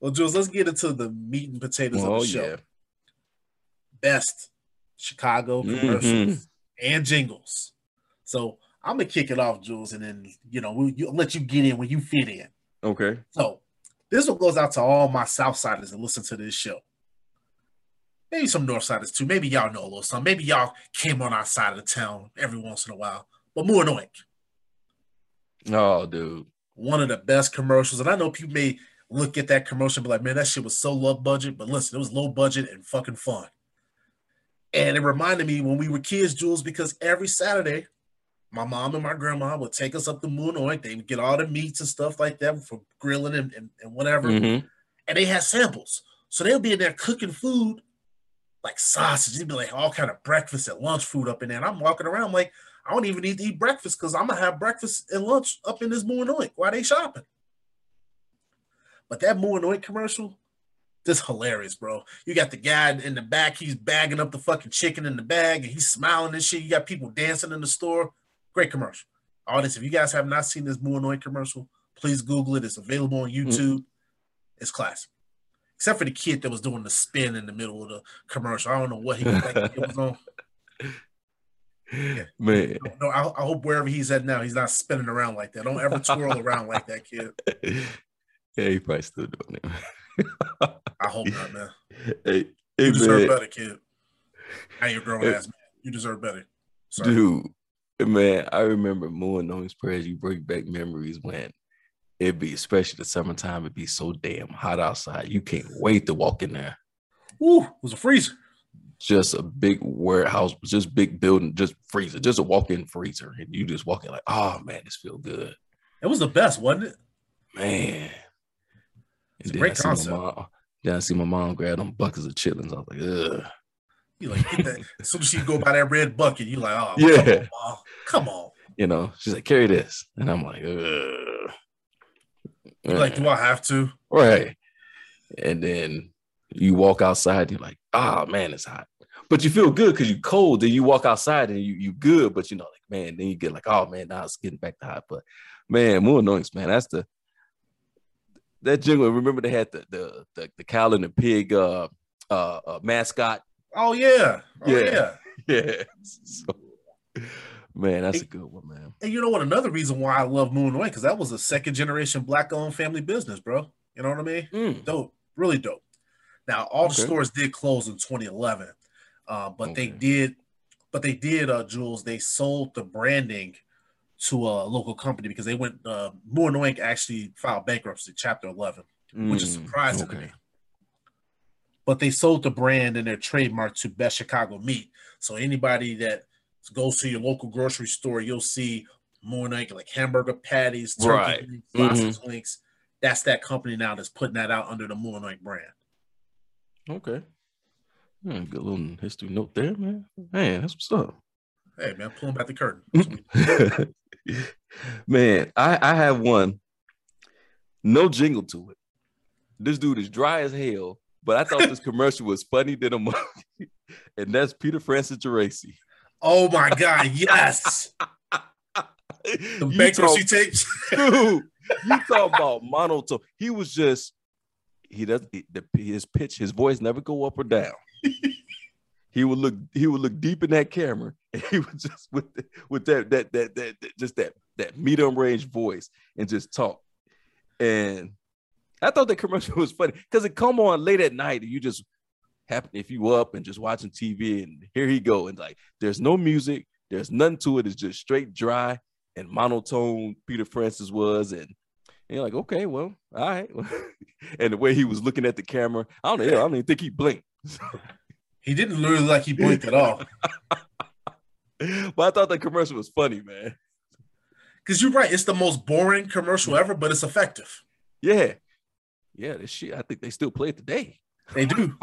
well, Jules, let's get into the meat and potatoes Oh of the show. yeah. Best Chicago Mhm. commercials and jingles. So I'm gonna kick it off, Jules, and then you know we'll you, let you get in when you fit in. Okay. So this one goes out to all my Southsiders that listen to this show. Maybe some Northsiders too. Maybe y'all know a little something. Maybe y'all came on our side of the town every once in a while. But Moo & Oink. Oh, dude. One of the best commercials, and I know people may look at that commercial, and be like, man, that shit was so low budget. But listen, it was low budget and fucking fun. And it reminded me when we were kids, Jules, because every Saturday, my mom and my grandma would take us up the Moo & Oink. They would get all the meats and stuff like that for grilling and, and, and whatever. Mhm. And they had samples. So they'll be in there cooking food like sausage. They'd be like all kind of breakfast and lunch food up in there. And I'm walking around like, I don't even need to eat breakfast because I'm gonna have breakfast and lunch up in this Moo & Oink while they shopping. But that Moo & Oink commercial, just hilarious, bro. You got the guy in the back, he's bagging up the fucking chicken in the bag and he's smiling and shit. You got people dancing in the store. Great commercial. All this, if you guys have not seen this Moon commercial, please Google it. It's available on mm-hmm. YouTube. It's classic. Except for the kid that was doing the spin in the middle of the commercial. I don't know what he was thinking it was on. Man, No, I, I hope wherever he's at now, he's not spinning around like that. Don't ever twirl around like that, kid. yeah, he probably still doing it. I hope not, man. hey, hey You deserve man, better, kid. Ain't a grown ass man. You deserve better. Sorry. dude, man, I remember more knowing Prez. You bring back memories when it'd be, especially the summertime, it'd be so damn hot outside. You can't wait to walk in there. Ooh, it was a freezer. Just a big warehouse, just big building, just freezer, just a walk-in freezer, and you just walk in like, oh man, this feel good, It was the best, wasn't it? man. It's a great concept. mom. Then I see my mom grab them buckets of chitlins. I was like, ugh. You like that as soon as she go by that red bucket, you like, oh Yeah. come on, Mom. come on. You know, she's like, carry this, and I'm like. Like, do I have to? Right. And then you walk outside, you're like, oh man, it's hot. But you feel good because you're cold. Then you walk outside and you you good, but you know, like, man, then you get like, oh man, now it's getting back to hot. But man, Moo & Oink, man. That's the that jingle. Remember they had the the the, the cow and the pig uh uh, uh mascot. Oh yeah. Oh, Yeah. yeah. Yeah. So, man, that's a good one, man. And you know what? Another reason why I love Moo & Oink, because that was a second generation black owned family business, bro. You know what I mean? Mm. Dope, really dope. Now all the stores did close in 2011, uh, but they did, but they did, uh, Jules. They sold the branding to a local company because they went. Uh, Moon actually filed bankruptcy, Chapter 11, which is Mm, surprising to me. But they sold the brand and their trademark to Best Chicago Meat. So anybody that goes to your local grocery store, you'll see Moo & Oink like hamburger patties, turkey Right. links, sausage links. That's that company now that's putting that out under the Moon brand. Okay. Hmm, good little history note there, man. Man, that's what's up. Hey man, pulling back the curtain. That's what we- Man, I, I have one. No jingle to it. This dude is dry as hell, but I thought this commercial was funny than a monkey. And that's Peter Francis Geraci. oh my god, yes. The You bankruptcy talk- tapes. dude, you talk about monotone. He was just he does the, his pitch, his voice never go up or down. he would look he would look deep in that camera and he would just with the, with that, that that that that just that that medium range voice and just talk. And I thought that commercial was funny because it come on late at night and you just happen if you up and just watching TV and here he go and like there's no music, there's nothing to it. It's just straight dry and monotone. Peter Francis was and. And you're like, okay, well, all right. and the way he was looking at the camera, I don't know. I don't even think he blinked. He didn't look like he blinked at all. but I thought that commercial was funny, man. Because you're right, it's the most boring commercial ever, but it's effective. Yeah. Yeah, this shit, I think they still play it today. They do.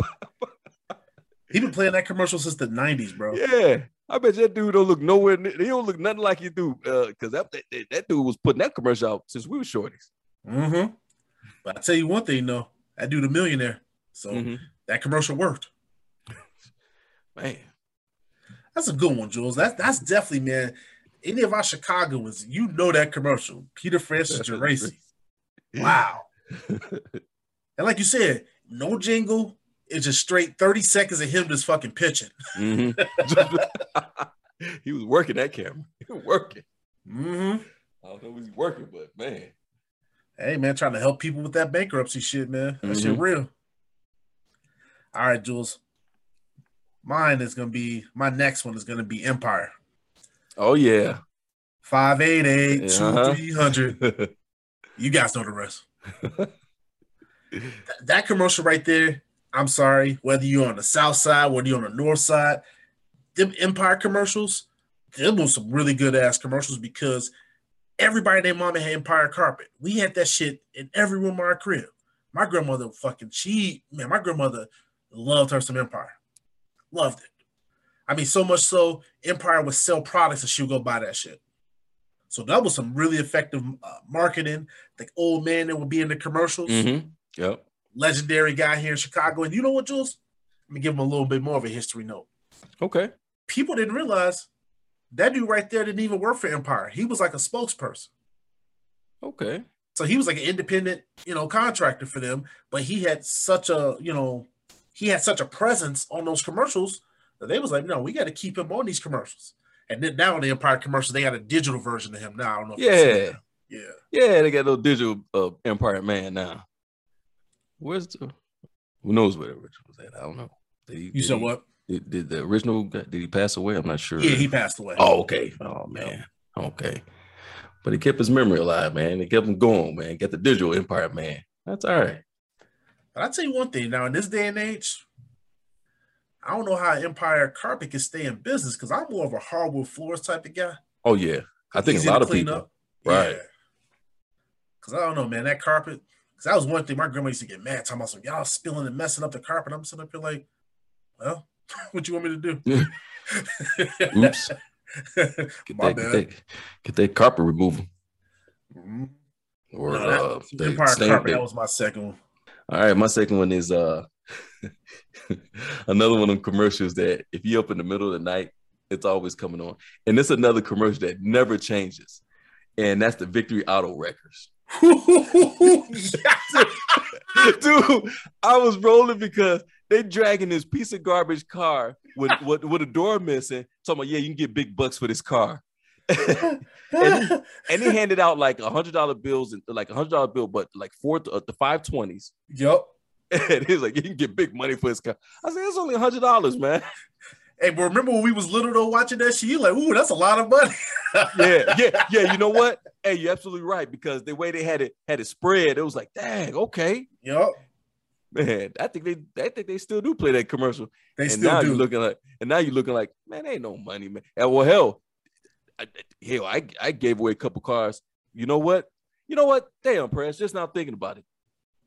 he been playing that commercial since the 90s, bro. Yeah. I bet that dude don't look nowhere near, he don't look nothing like you do. Uh, cause that, that that dude was putting that commercial out since we were shorties. Mm-hmm. But I tell you one thing, though, that dude a millionaire. So Mhm. that commercial worked. Man. That's a good one, Jules. That's that's definitely, man. Any of our Chicagoans, you know that commercial. Peter Francis Geraci. Wow. And like you said, no jingle. It's just straight 30 seconds of him just fucking pitching. Mhm. he was working that camera. He was working. Mm-hmm. I don't know if he's working, but man. Hey man, trying to help people with that bankruptcy shit, man. That shit Mhm. real. All right, Jules. Mine is gonna be my next one is gonna be Empire. Oh yeah. 588 Uh-huh. 2300. You guys know the rest. Th- that commercial right there. I'm sorry, whether you're on the south side, whether you're on the north side, them Empire commercials, them was some really good ass commercials because everybody named mama had Empire carpet. We had that shit in every room of our crib. My grandmother fucking she man, my grandmother loved her some Empire. Loved it. I mean, so much so Empire would sell products and she would go buy that shit. So that was some really effective uh, marketing. The old man that would be in the commercials, Mm-hmm. Yep. legendary guy here in Chicago. And you know what, Jules? Let me give him a little bit more of a history note. Okay. People didn't realize that dude right there didn't even work for Empire. He was like a spokesperson. Okay. So he was like an independent, you know, contractor for them, but he had such a, you know, he had such a presence on those commercials that they was like, no, we got to keep him on these commercials. And then now in the Empire commercials, they got a digital version of him now. I don't know. if Yeah. Yeah. Yeah, they got no digital uh, Empire Man now. Where's the who knows where the original was at? I don't know. Did he, You did said he- what? Did, did the original did he pass away? I'm not sure. Yeah, he passed away. Oh, okay. Oh man. Okay. But he kept his memory alive, man. He kept him going, man. Get the digital Empire Man. That's all right. But I'll tell you one thing now, in this day and age, I don't know how Empire Carpet can stay in business because I'm more of a hardwood floors type of guy. Oh yeah. I think a lot of people. up. Right. Because I don't know, man, that carpet, because that was one thing my grandma used to get mad talking about some y'all spilling and messing up the carpet. I'm sitting up here like, well, what you want me to do? Oops. Get that, get that, get that carpet removal. Mhm. Or No, that- uh, Empire Carpet, that was my second one. All right, my second one is uh another one of them commercials that if you up in the middle of the night, it's always coming on. And it's another commercial that never changes. And that's the Victory Auto Wreckers. Dude, I was rolling because they dragging this piece of garbage car with, with, with a door missing. Talking about, yeah, you can get big bucks for this car. and, and he handed out like a hundred dollar bills and like a hundred dollar bill, but like four uh, the five twenties. yup. And he was like, you can get big money for his car. I said, it's only a hundred dollars, man. Hey, but remember when we was little though watching that shit? You like, ooh, that's a lot of money. Yeah, yeah, yeah. You know what? Hey, you're absolutely right because the way they had it had it spread, it was like, dang, okay, Yup. man. I think they, I think they still do play that commercial. They and still now do. you're looking like, and now you're looking like, man, ain't no money, man. And well, hell, I, hell, I, I gave away a couple cars. You know what? You know what? Damn, Prez. Just not thinking about it,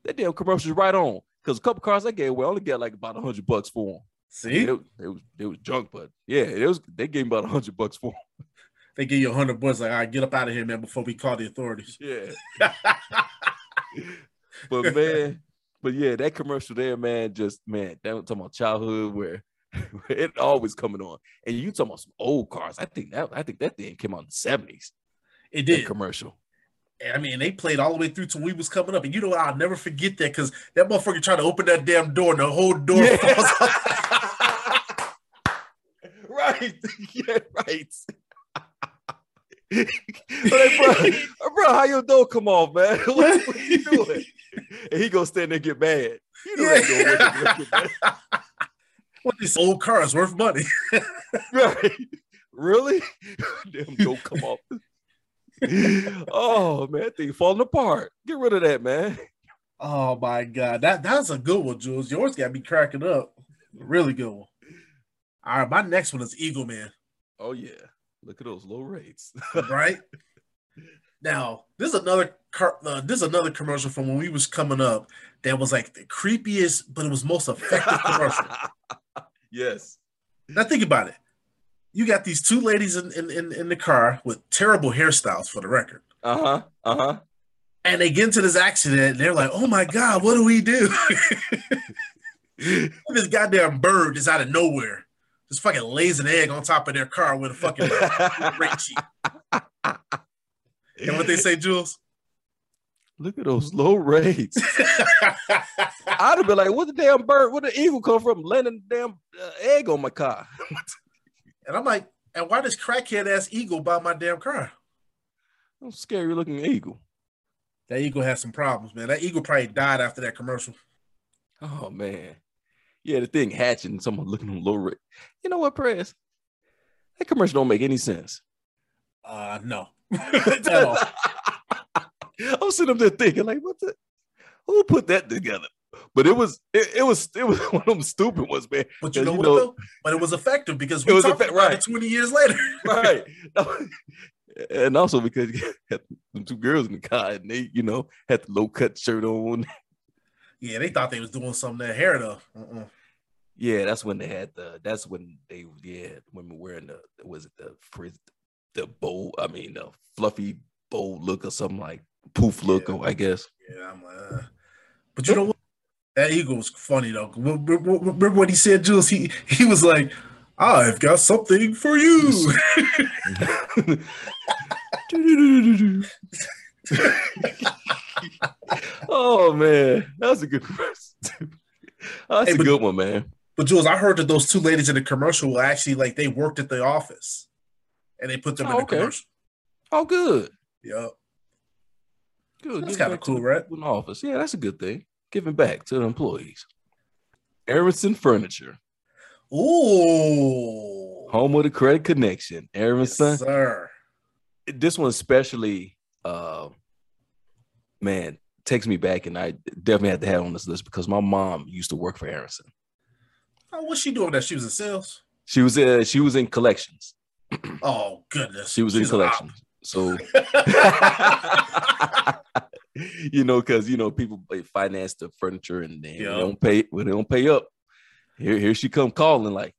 that damn commercial's right on. Because a couple cars I gave away, I only got like about a hundred bucks for them. See, It, it was it was junk, but yeah, it was. They gave me about a hundred bucks for them. they give you a hundred bucks. Like, all right, get up out of here, man, before we call the authorities. Yeah, but man, but yeah, that commercial there, man, just man, that was talking about childhood where, it always coming on, and you talking about some old cars. I think that I think that thing came out in the seventies. it That did. commercial. I mean, they played all the way through till we was coming up, and you know what? I'll never forget that because that motherfucker tried to open that damn door, and the whole door Yeah. falls off. right, yeah, right. like, bro, bro, how your door come off, man? what, what you doing? And he gonna stand there and get mad. You know that door get mad. What this old car is worth money. Right. Really? Damn, don't come off. Oh man, that thing falling apart. Get rid of that, man. Oh my god, that that's a good one, Jules. Yours got me cracking up. Really good one. All right, my next one is Eagle Man. Oh yeah. Look at those low rates. right? now, this is another car, uh, this is another commercial from when we was coming up that was like the creepiest, but it was most effective commercial. yes. Now think about it. You got these two ladies in, in, in, in the car with terrible hairstyles for the record. Uh-huh. Uh-huh. And they get into this accident and they're like, oh my God, what do we do? this goddamn bird is out of nowhere. Just fucking lays an egg on top of their car with a fucking rate sheet. And what they say, Jules? Look at those low rates. I'd have been like, what the damn bird, where the eagle come from? Landing the damn uh, egg on my car. And I'm like, and why does crackhead ass eagle buy my damn car? I'm scary looking eagle. That eagle has some problems, man. That eagle probably died after that commercial. Oh man. Yeah, the thing hatching, someone looking on low rate. You know what, Prez? That commercial don't make any sense. Uh, no. I'm sitting up there thinking, like, what the who put that together? But it was it, it was it was one of them stupid ones, man. But you know you what know- though? But it was effective because It we was talked effect- about right. it 20 years later. right. and also because had them two girls in the car and they, you know, had the low cut shirt on. yeah, they thought they was doing something to hair though. Uh-uh. Yeah, that's when they had the. That's when they. Yeah, women wearing the. Was it the frizz, the bow? I mean, the fluffy bow look or something like poof look, Yeah. or I guess. Yeah, I'm like, uh. but you know what? That eagle was funny though. Remember, what he said, Jules? He he was like, "I've got something for you." oh man, that was a good question. Oh, that's Hey, a but- good one, man. but Jules, I heard that those two ladies in the commercial were actually like they worked at the office, and they put them in Oh, the okay. commercial. Oh, good. Yep. Good. That's Giving kinda cool, right? In the office. Yeah, that's a good thing. Giving back to the employees. Aronson Furniture, ooh, home of the credit connection. yes, Aronson. sir. this one especially uh man takes me back and i definitely had to have on this list because my mom used to work for Aronson. Oh, what's she doing? That she was in sales. she was uh, she was in collections Oh goodness, she was in She's op. collections so you know because you know people finance the furniture and then Yeah. they don't pay when they don't pay up here here she come calling like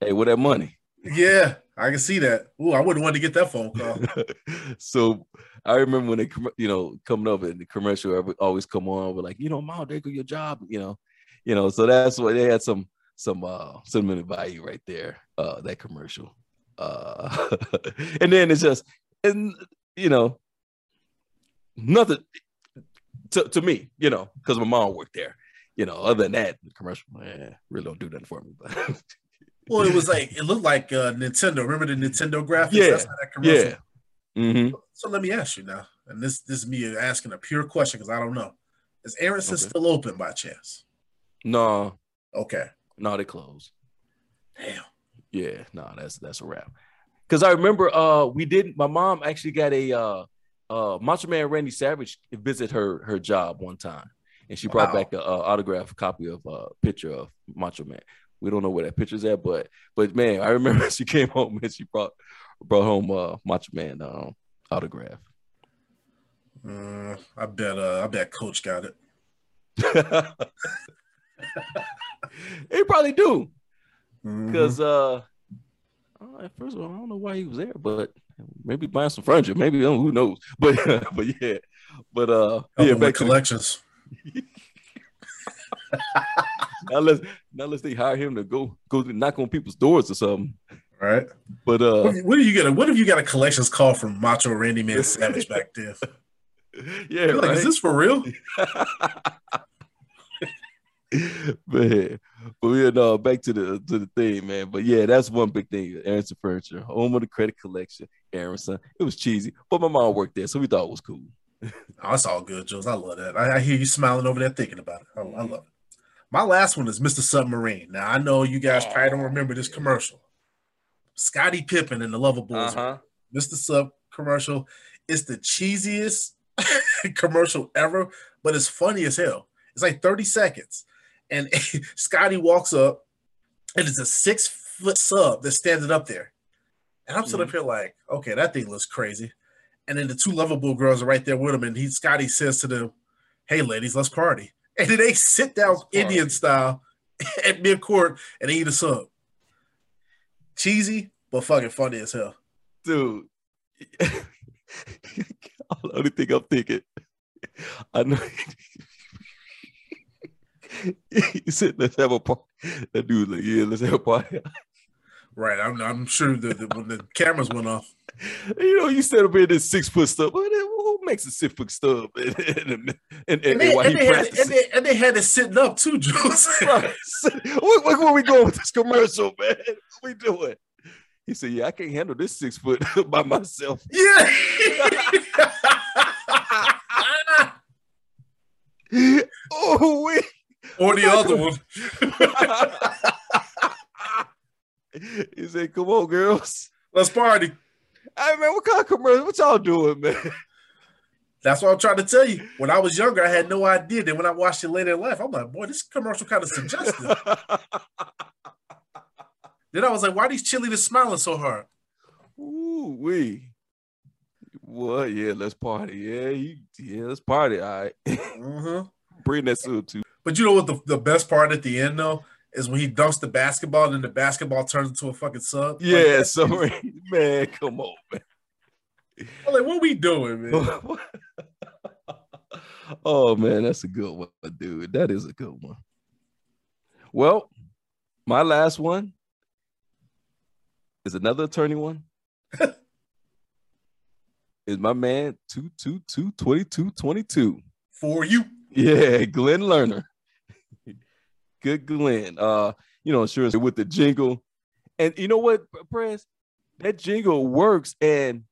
hey where that money yeah, I can see that. Ooh, I wouldn't want to get that phone call. so I remember when they, you know, coming up and the commercial every- always come on, we're like, you know, mom, there go your job, you know, you know. So that's what they had some some uh sentimental value right there, uh, that commercial. Uh, and then it's just, and you know, nothing to, to me, you know, because my mom worked there. You know, other than that, the commercial, eh, really don't do nothing for me. But Well, it was like it looked like uh, Nintendo. Remember the Nintendo graphics? Yeah, That's how that commercial. yeah. hmm So let me ask you now, and this this is me asking a pure question because I don't know. Is Aronson Okay. still open by chance? No, Okay. no, they closed. Damn. Yeah, no, that's that's a wrap. Because I remember uh we did my mom actually got a uh uh Macho Man Randy Savage visit her her job one time and she brought Wow. back a, uh autographed copy of a uh, picture of Macho Man. We don't know where that picture's at, but but man, I remember she came home and she brought brought home uh Macho Man um autograph. Uh, I bet. Uh, I bet Coach got it. he probably do because uh uh, first of all, I don't know why he was there, but maybe buying some furniture, maybe uh, who knows. But but yeah, but uh yeah, back the, collections. now let's now let's they hire him to go go knock on people's doors or something. Right. But uh What, what do you get? A, what if you got a collections call from Macho Randy Man Savage back then? yeah, You're like, is this for real? man, but yeah, no, back to the to the thing, man. But yeah, that's one big thing. Aronson Furniture, home of the credit collection, Aronson. It was cheesy, but my mom worked there, so we thought it was cool. Oh, that's all good, Jules. I love that. I, I hear you smiling over there thinking about it. I, I love it. My last one is Mr. Submarine. Now I know you guys probably don't remember this commercial. Scottie Pippen and the Luvabulls. Uh-huh. Mr. Sub commercial. It's the cheesiest commercial ever, but it's funny as hell. It's like 30 seconds. And Scottie walks up, and it's a six foot sub that's standing up there. And I'm sitting up mm-hmm. here like, okay, that thing looks crazy. And then the two Luvabull girls are right there with him, and he Scottie says to them, Hey ladies, let's party. And then they sit down Indian style at mid court and they eat a sub. Cheesy, but fucking funny as hell. dude. the only thing I'm thinking, I know. he said, "Let's have a party." That dude, like, yeah, let's have a party. Right. I'm, I'm sure that when the cameras went off, you know, you set up in this six foot stub. Who makes a six foot stub? And, and, and, and, and they, and, they had, and, they, and they had it sitting up too, Jules. Right. Where, where, we going with this commercial, man? What we doing? He said, "Yeah, I can't handle this six foot by myself." yeah. oh, we. or the other one. he said, "Come on, girls." Let's party. Hey man, what kind of commercial? What y'all doing, man? That's what I'm trying to tell you. When I was younger, I had no idea. Then when I watched it later in life, I'm like, boy, this commercial kind of suggestive. then I was like, why are these cheerleaders smiling so hard? Ooh, we. What? Yeah, let's party. Yeah, you, yeah, let's party. All right. Mm-hmm. Bring that suit too. But you know what? The, the best part at the end though is when he dumps the basketball and then the basketball turns into a fucking sub. Like, Yeah, so man, come on, man. I'm like, what we doing, man? oh man, that's a good one, dude. That is a good one. Well, my last one is another attorney one. is my man 222 22 22. For you. Yeah, Glenn Lerner. Good Glenn. Uh, you know, sure with the jingle. And you know what, Prez? That jingle works. And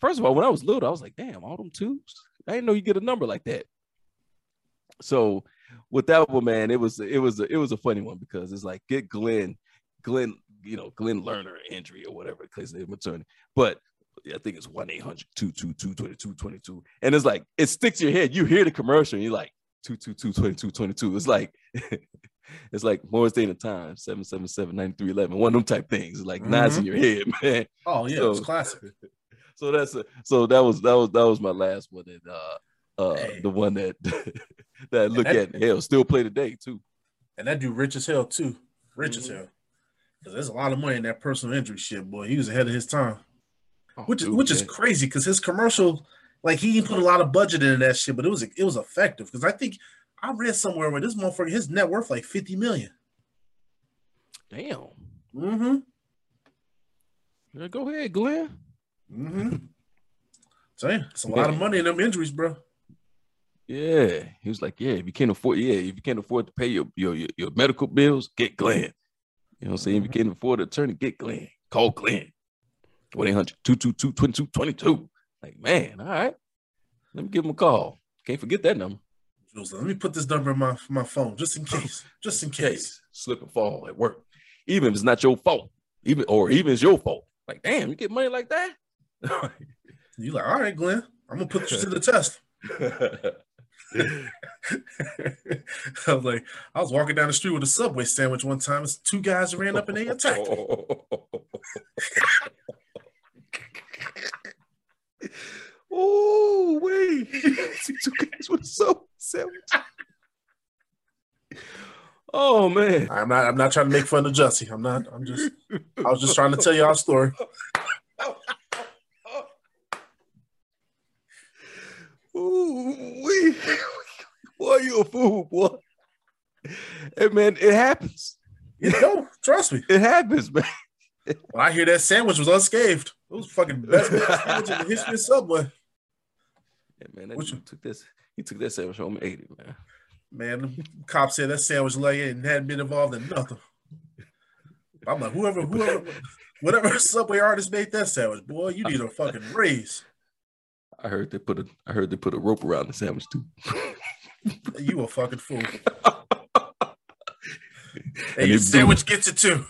first of all, when I was little, I was like, damn, all them twos. I didn't know you get a number like that. So with that one, man, it was it was a, it was a funny one because it's like get Glenn, Glenn, you know, Glenn Lerner injury or whatever, because they're attorney. But I think it's 1 800 222 2222. And it's like, it sticks your head. You hear the commercial and you're like, 222 2222. It's like, it's like Morris Day and Time, 777 9311. One of them type things. It's like nice in your head, man. Oh yeah, So- it was classic. So that's a, so that was that was that was my last one. And uh uh the one that that I look that- at hell still play today too. And that dude rich as hell too. Rich as Mhm. hell. Because there's a lot of money in that personal injury shit, boy. He was ahead of his time. Oh, Which is which is crazy because his commercial, like he put a lot of budget into that shit, but it was it was effective. Because I think I read somewhere where this motherfucker, his net worth like 50 million. damn. Mm-hmm. Yeah, go ahead, Glenn. Mm-hmm. So yeah, it's a lot of money in them injuries, bro. Yeah, he was like, yeah, if you can't afford, yeah, if you can't afford to pay your your your, your medical bills, get Glenn. You know what I'm saying? If you can't afford an attorney, get Glenn. Call Glenn. 1 800 222 2222. Like, man, all right. Let me give him a call. Can't forget that number. Jules, let me put this number in my my phone just in case. Just in case. Slip and fall at work. Even if it's not your fault, even or even it's your fault. Like, damn, you get money like that? You like, all right, Glenn. I'm gonna put you to the test. I was like, I was walking down the street with a subway sandwich one time. and Two guys ran up and they attacked. Oh, wait. See two guys with a soul sandwich. Oh man. I'm not. I'm not trying to make fun of Jussie. I'm not. I'm just. I was just trying to tell y'all a story. Ooh, we boy, you a fool, boy. Hey man, it happens. You know, trust me. It happens, man. When I hear that sandwich was unscathed, it was fucking best sandwich in the history of Subway. Yeah, man, that dude took this. He took that sandwich home and ate it, man. Man, the cop said that sandwich like it and hadn't been involved in nothing. I'm like, whoever, whoever, whatever Subway artist made that sandwich, boy, you need a fucking raise. I heard they put a I heard they put a rope around the sandwich too. You a fucking fool. And Hey, your sandwich gets it too.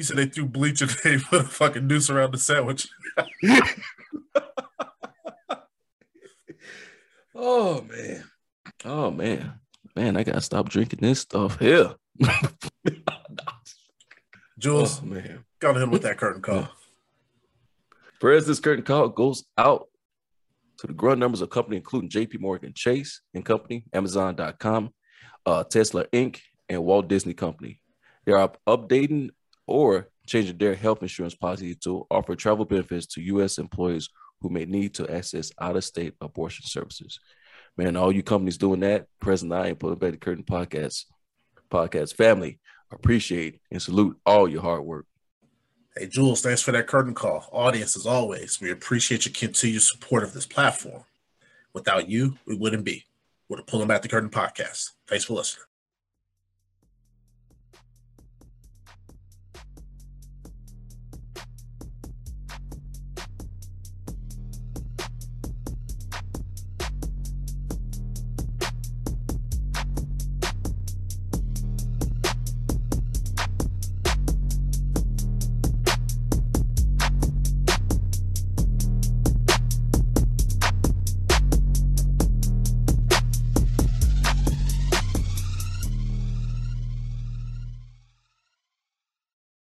He said they threw bleach and they put a fucking noose around the sandwich. Oh man. Oh man. Man, I gotta stop drinking this stuff here. Jules, oh man. go ahead with that curtain call. Whereas this curtain call goes out to the growing numbers of company, including JP Morgan Chase and Company, Amazon.com, uh, Tesla Inc., and Walt Disney Company. They are updating or changing their health insurance policy to offer travel benefits to U.S. employees who may need to access out-of-state abortion services. Man, all you companies doing that, President I ain't pulling back the curtain podcast, podcast family, appreciate and salute all your hard work. Hey, Jules, thanks for that curtain call. Audience, as always, we appreciate your continued support of this platform. Without you, we wouldn't be. We're the Pulling Back the Curtain podcast. Thanks for listening.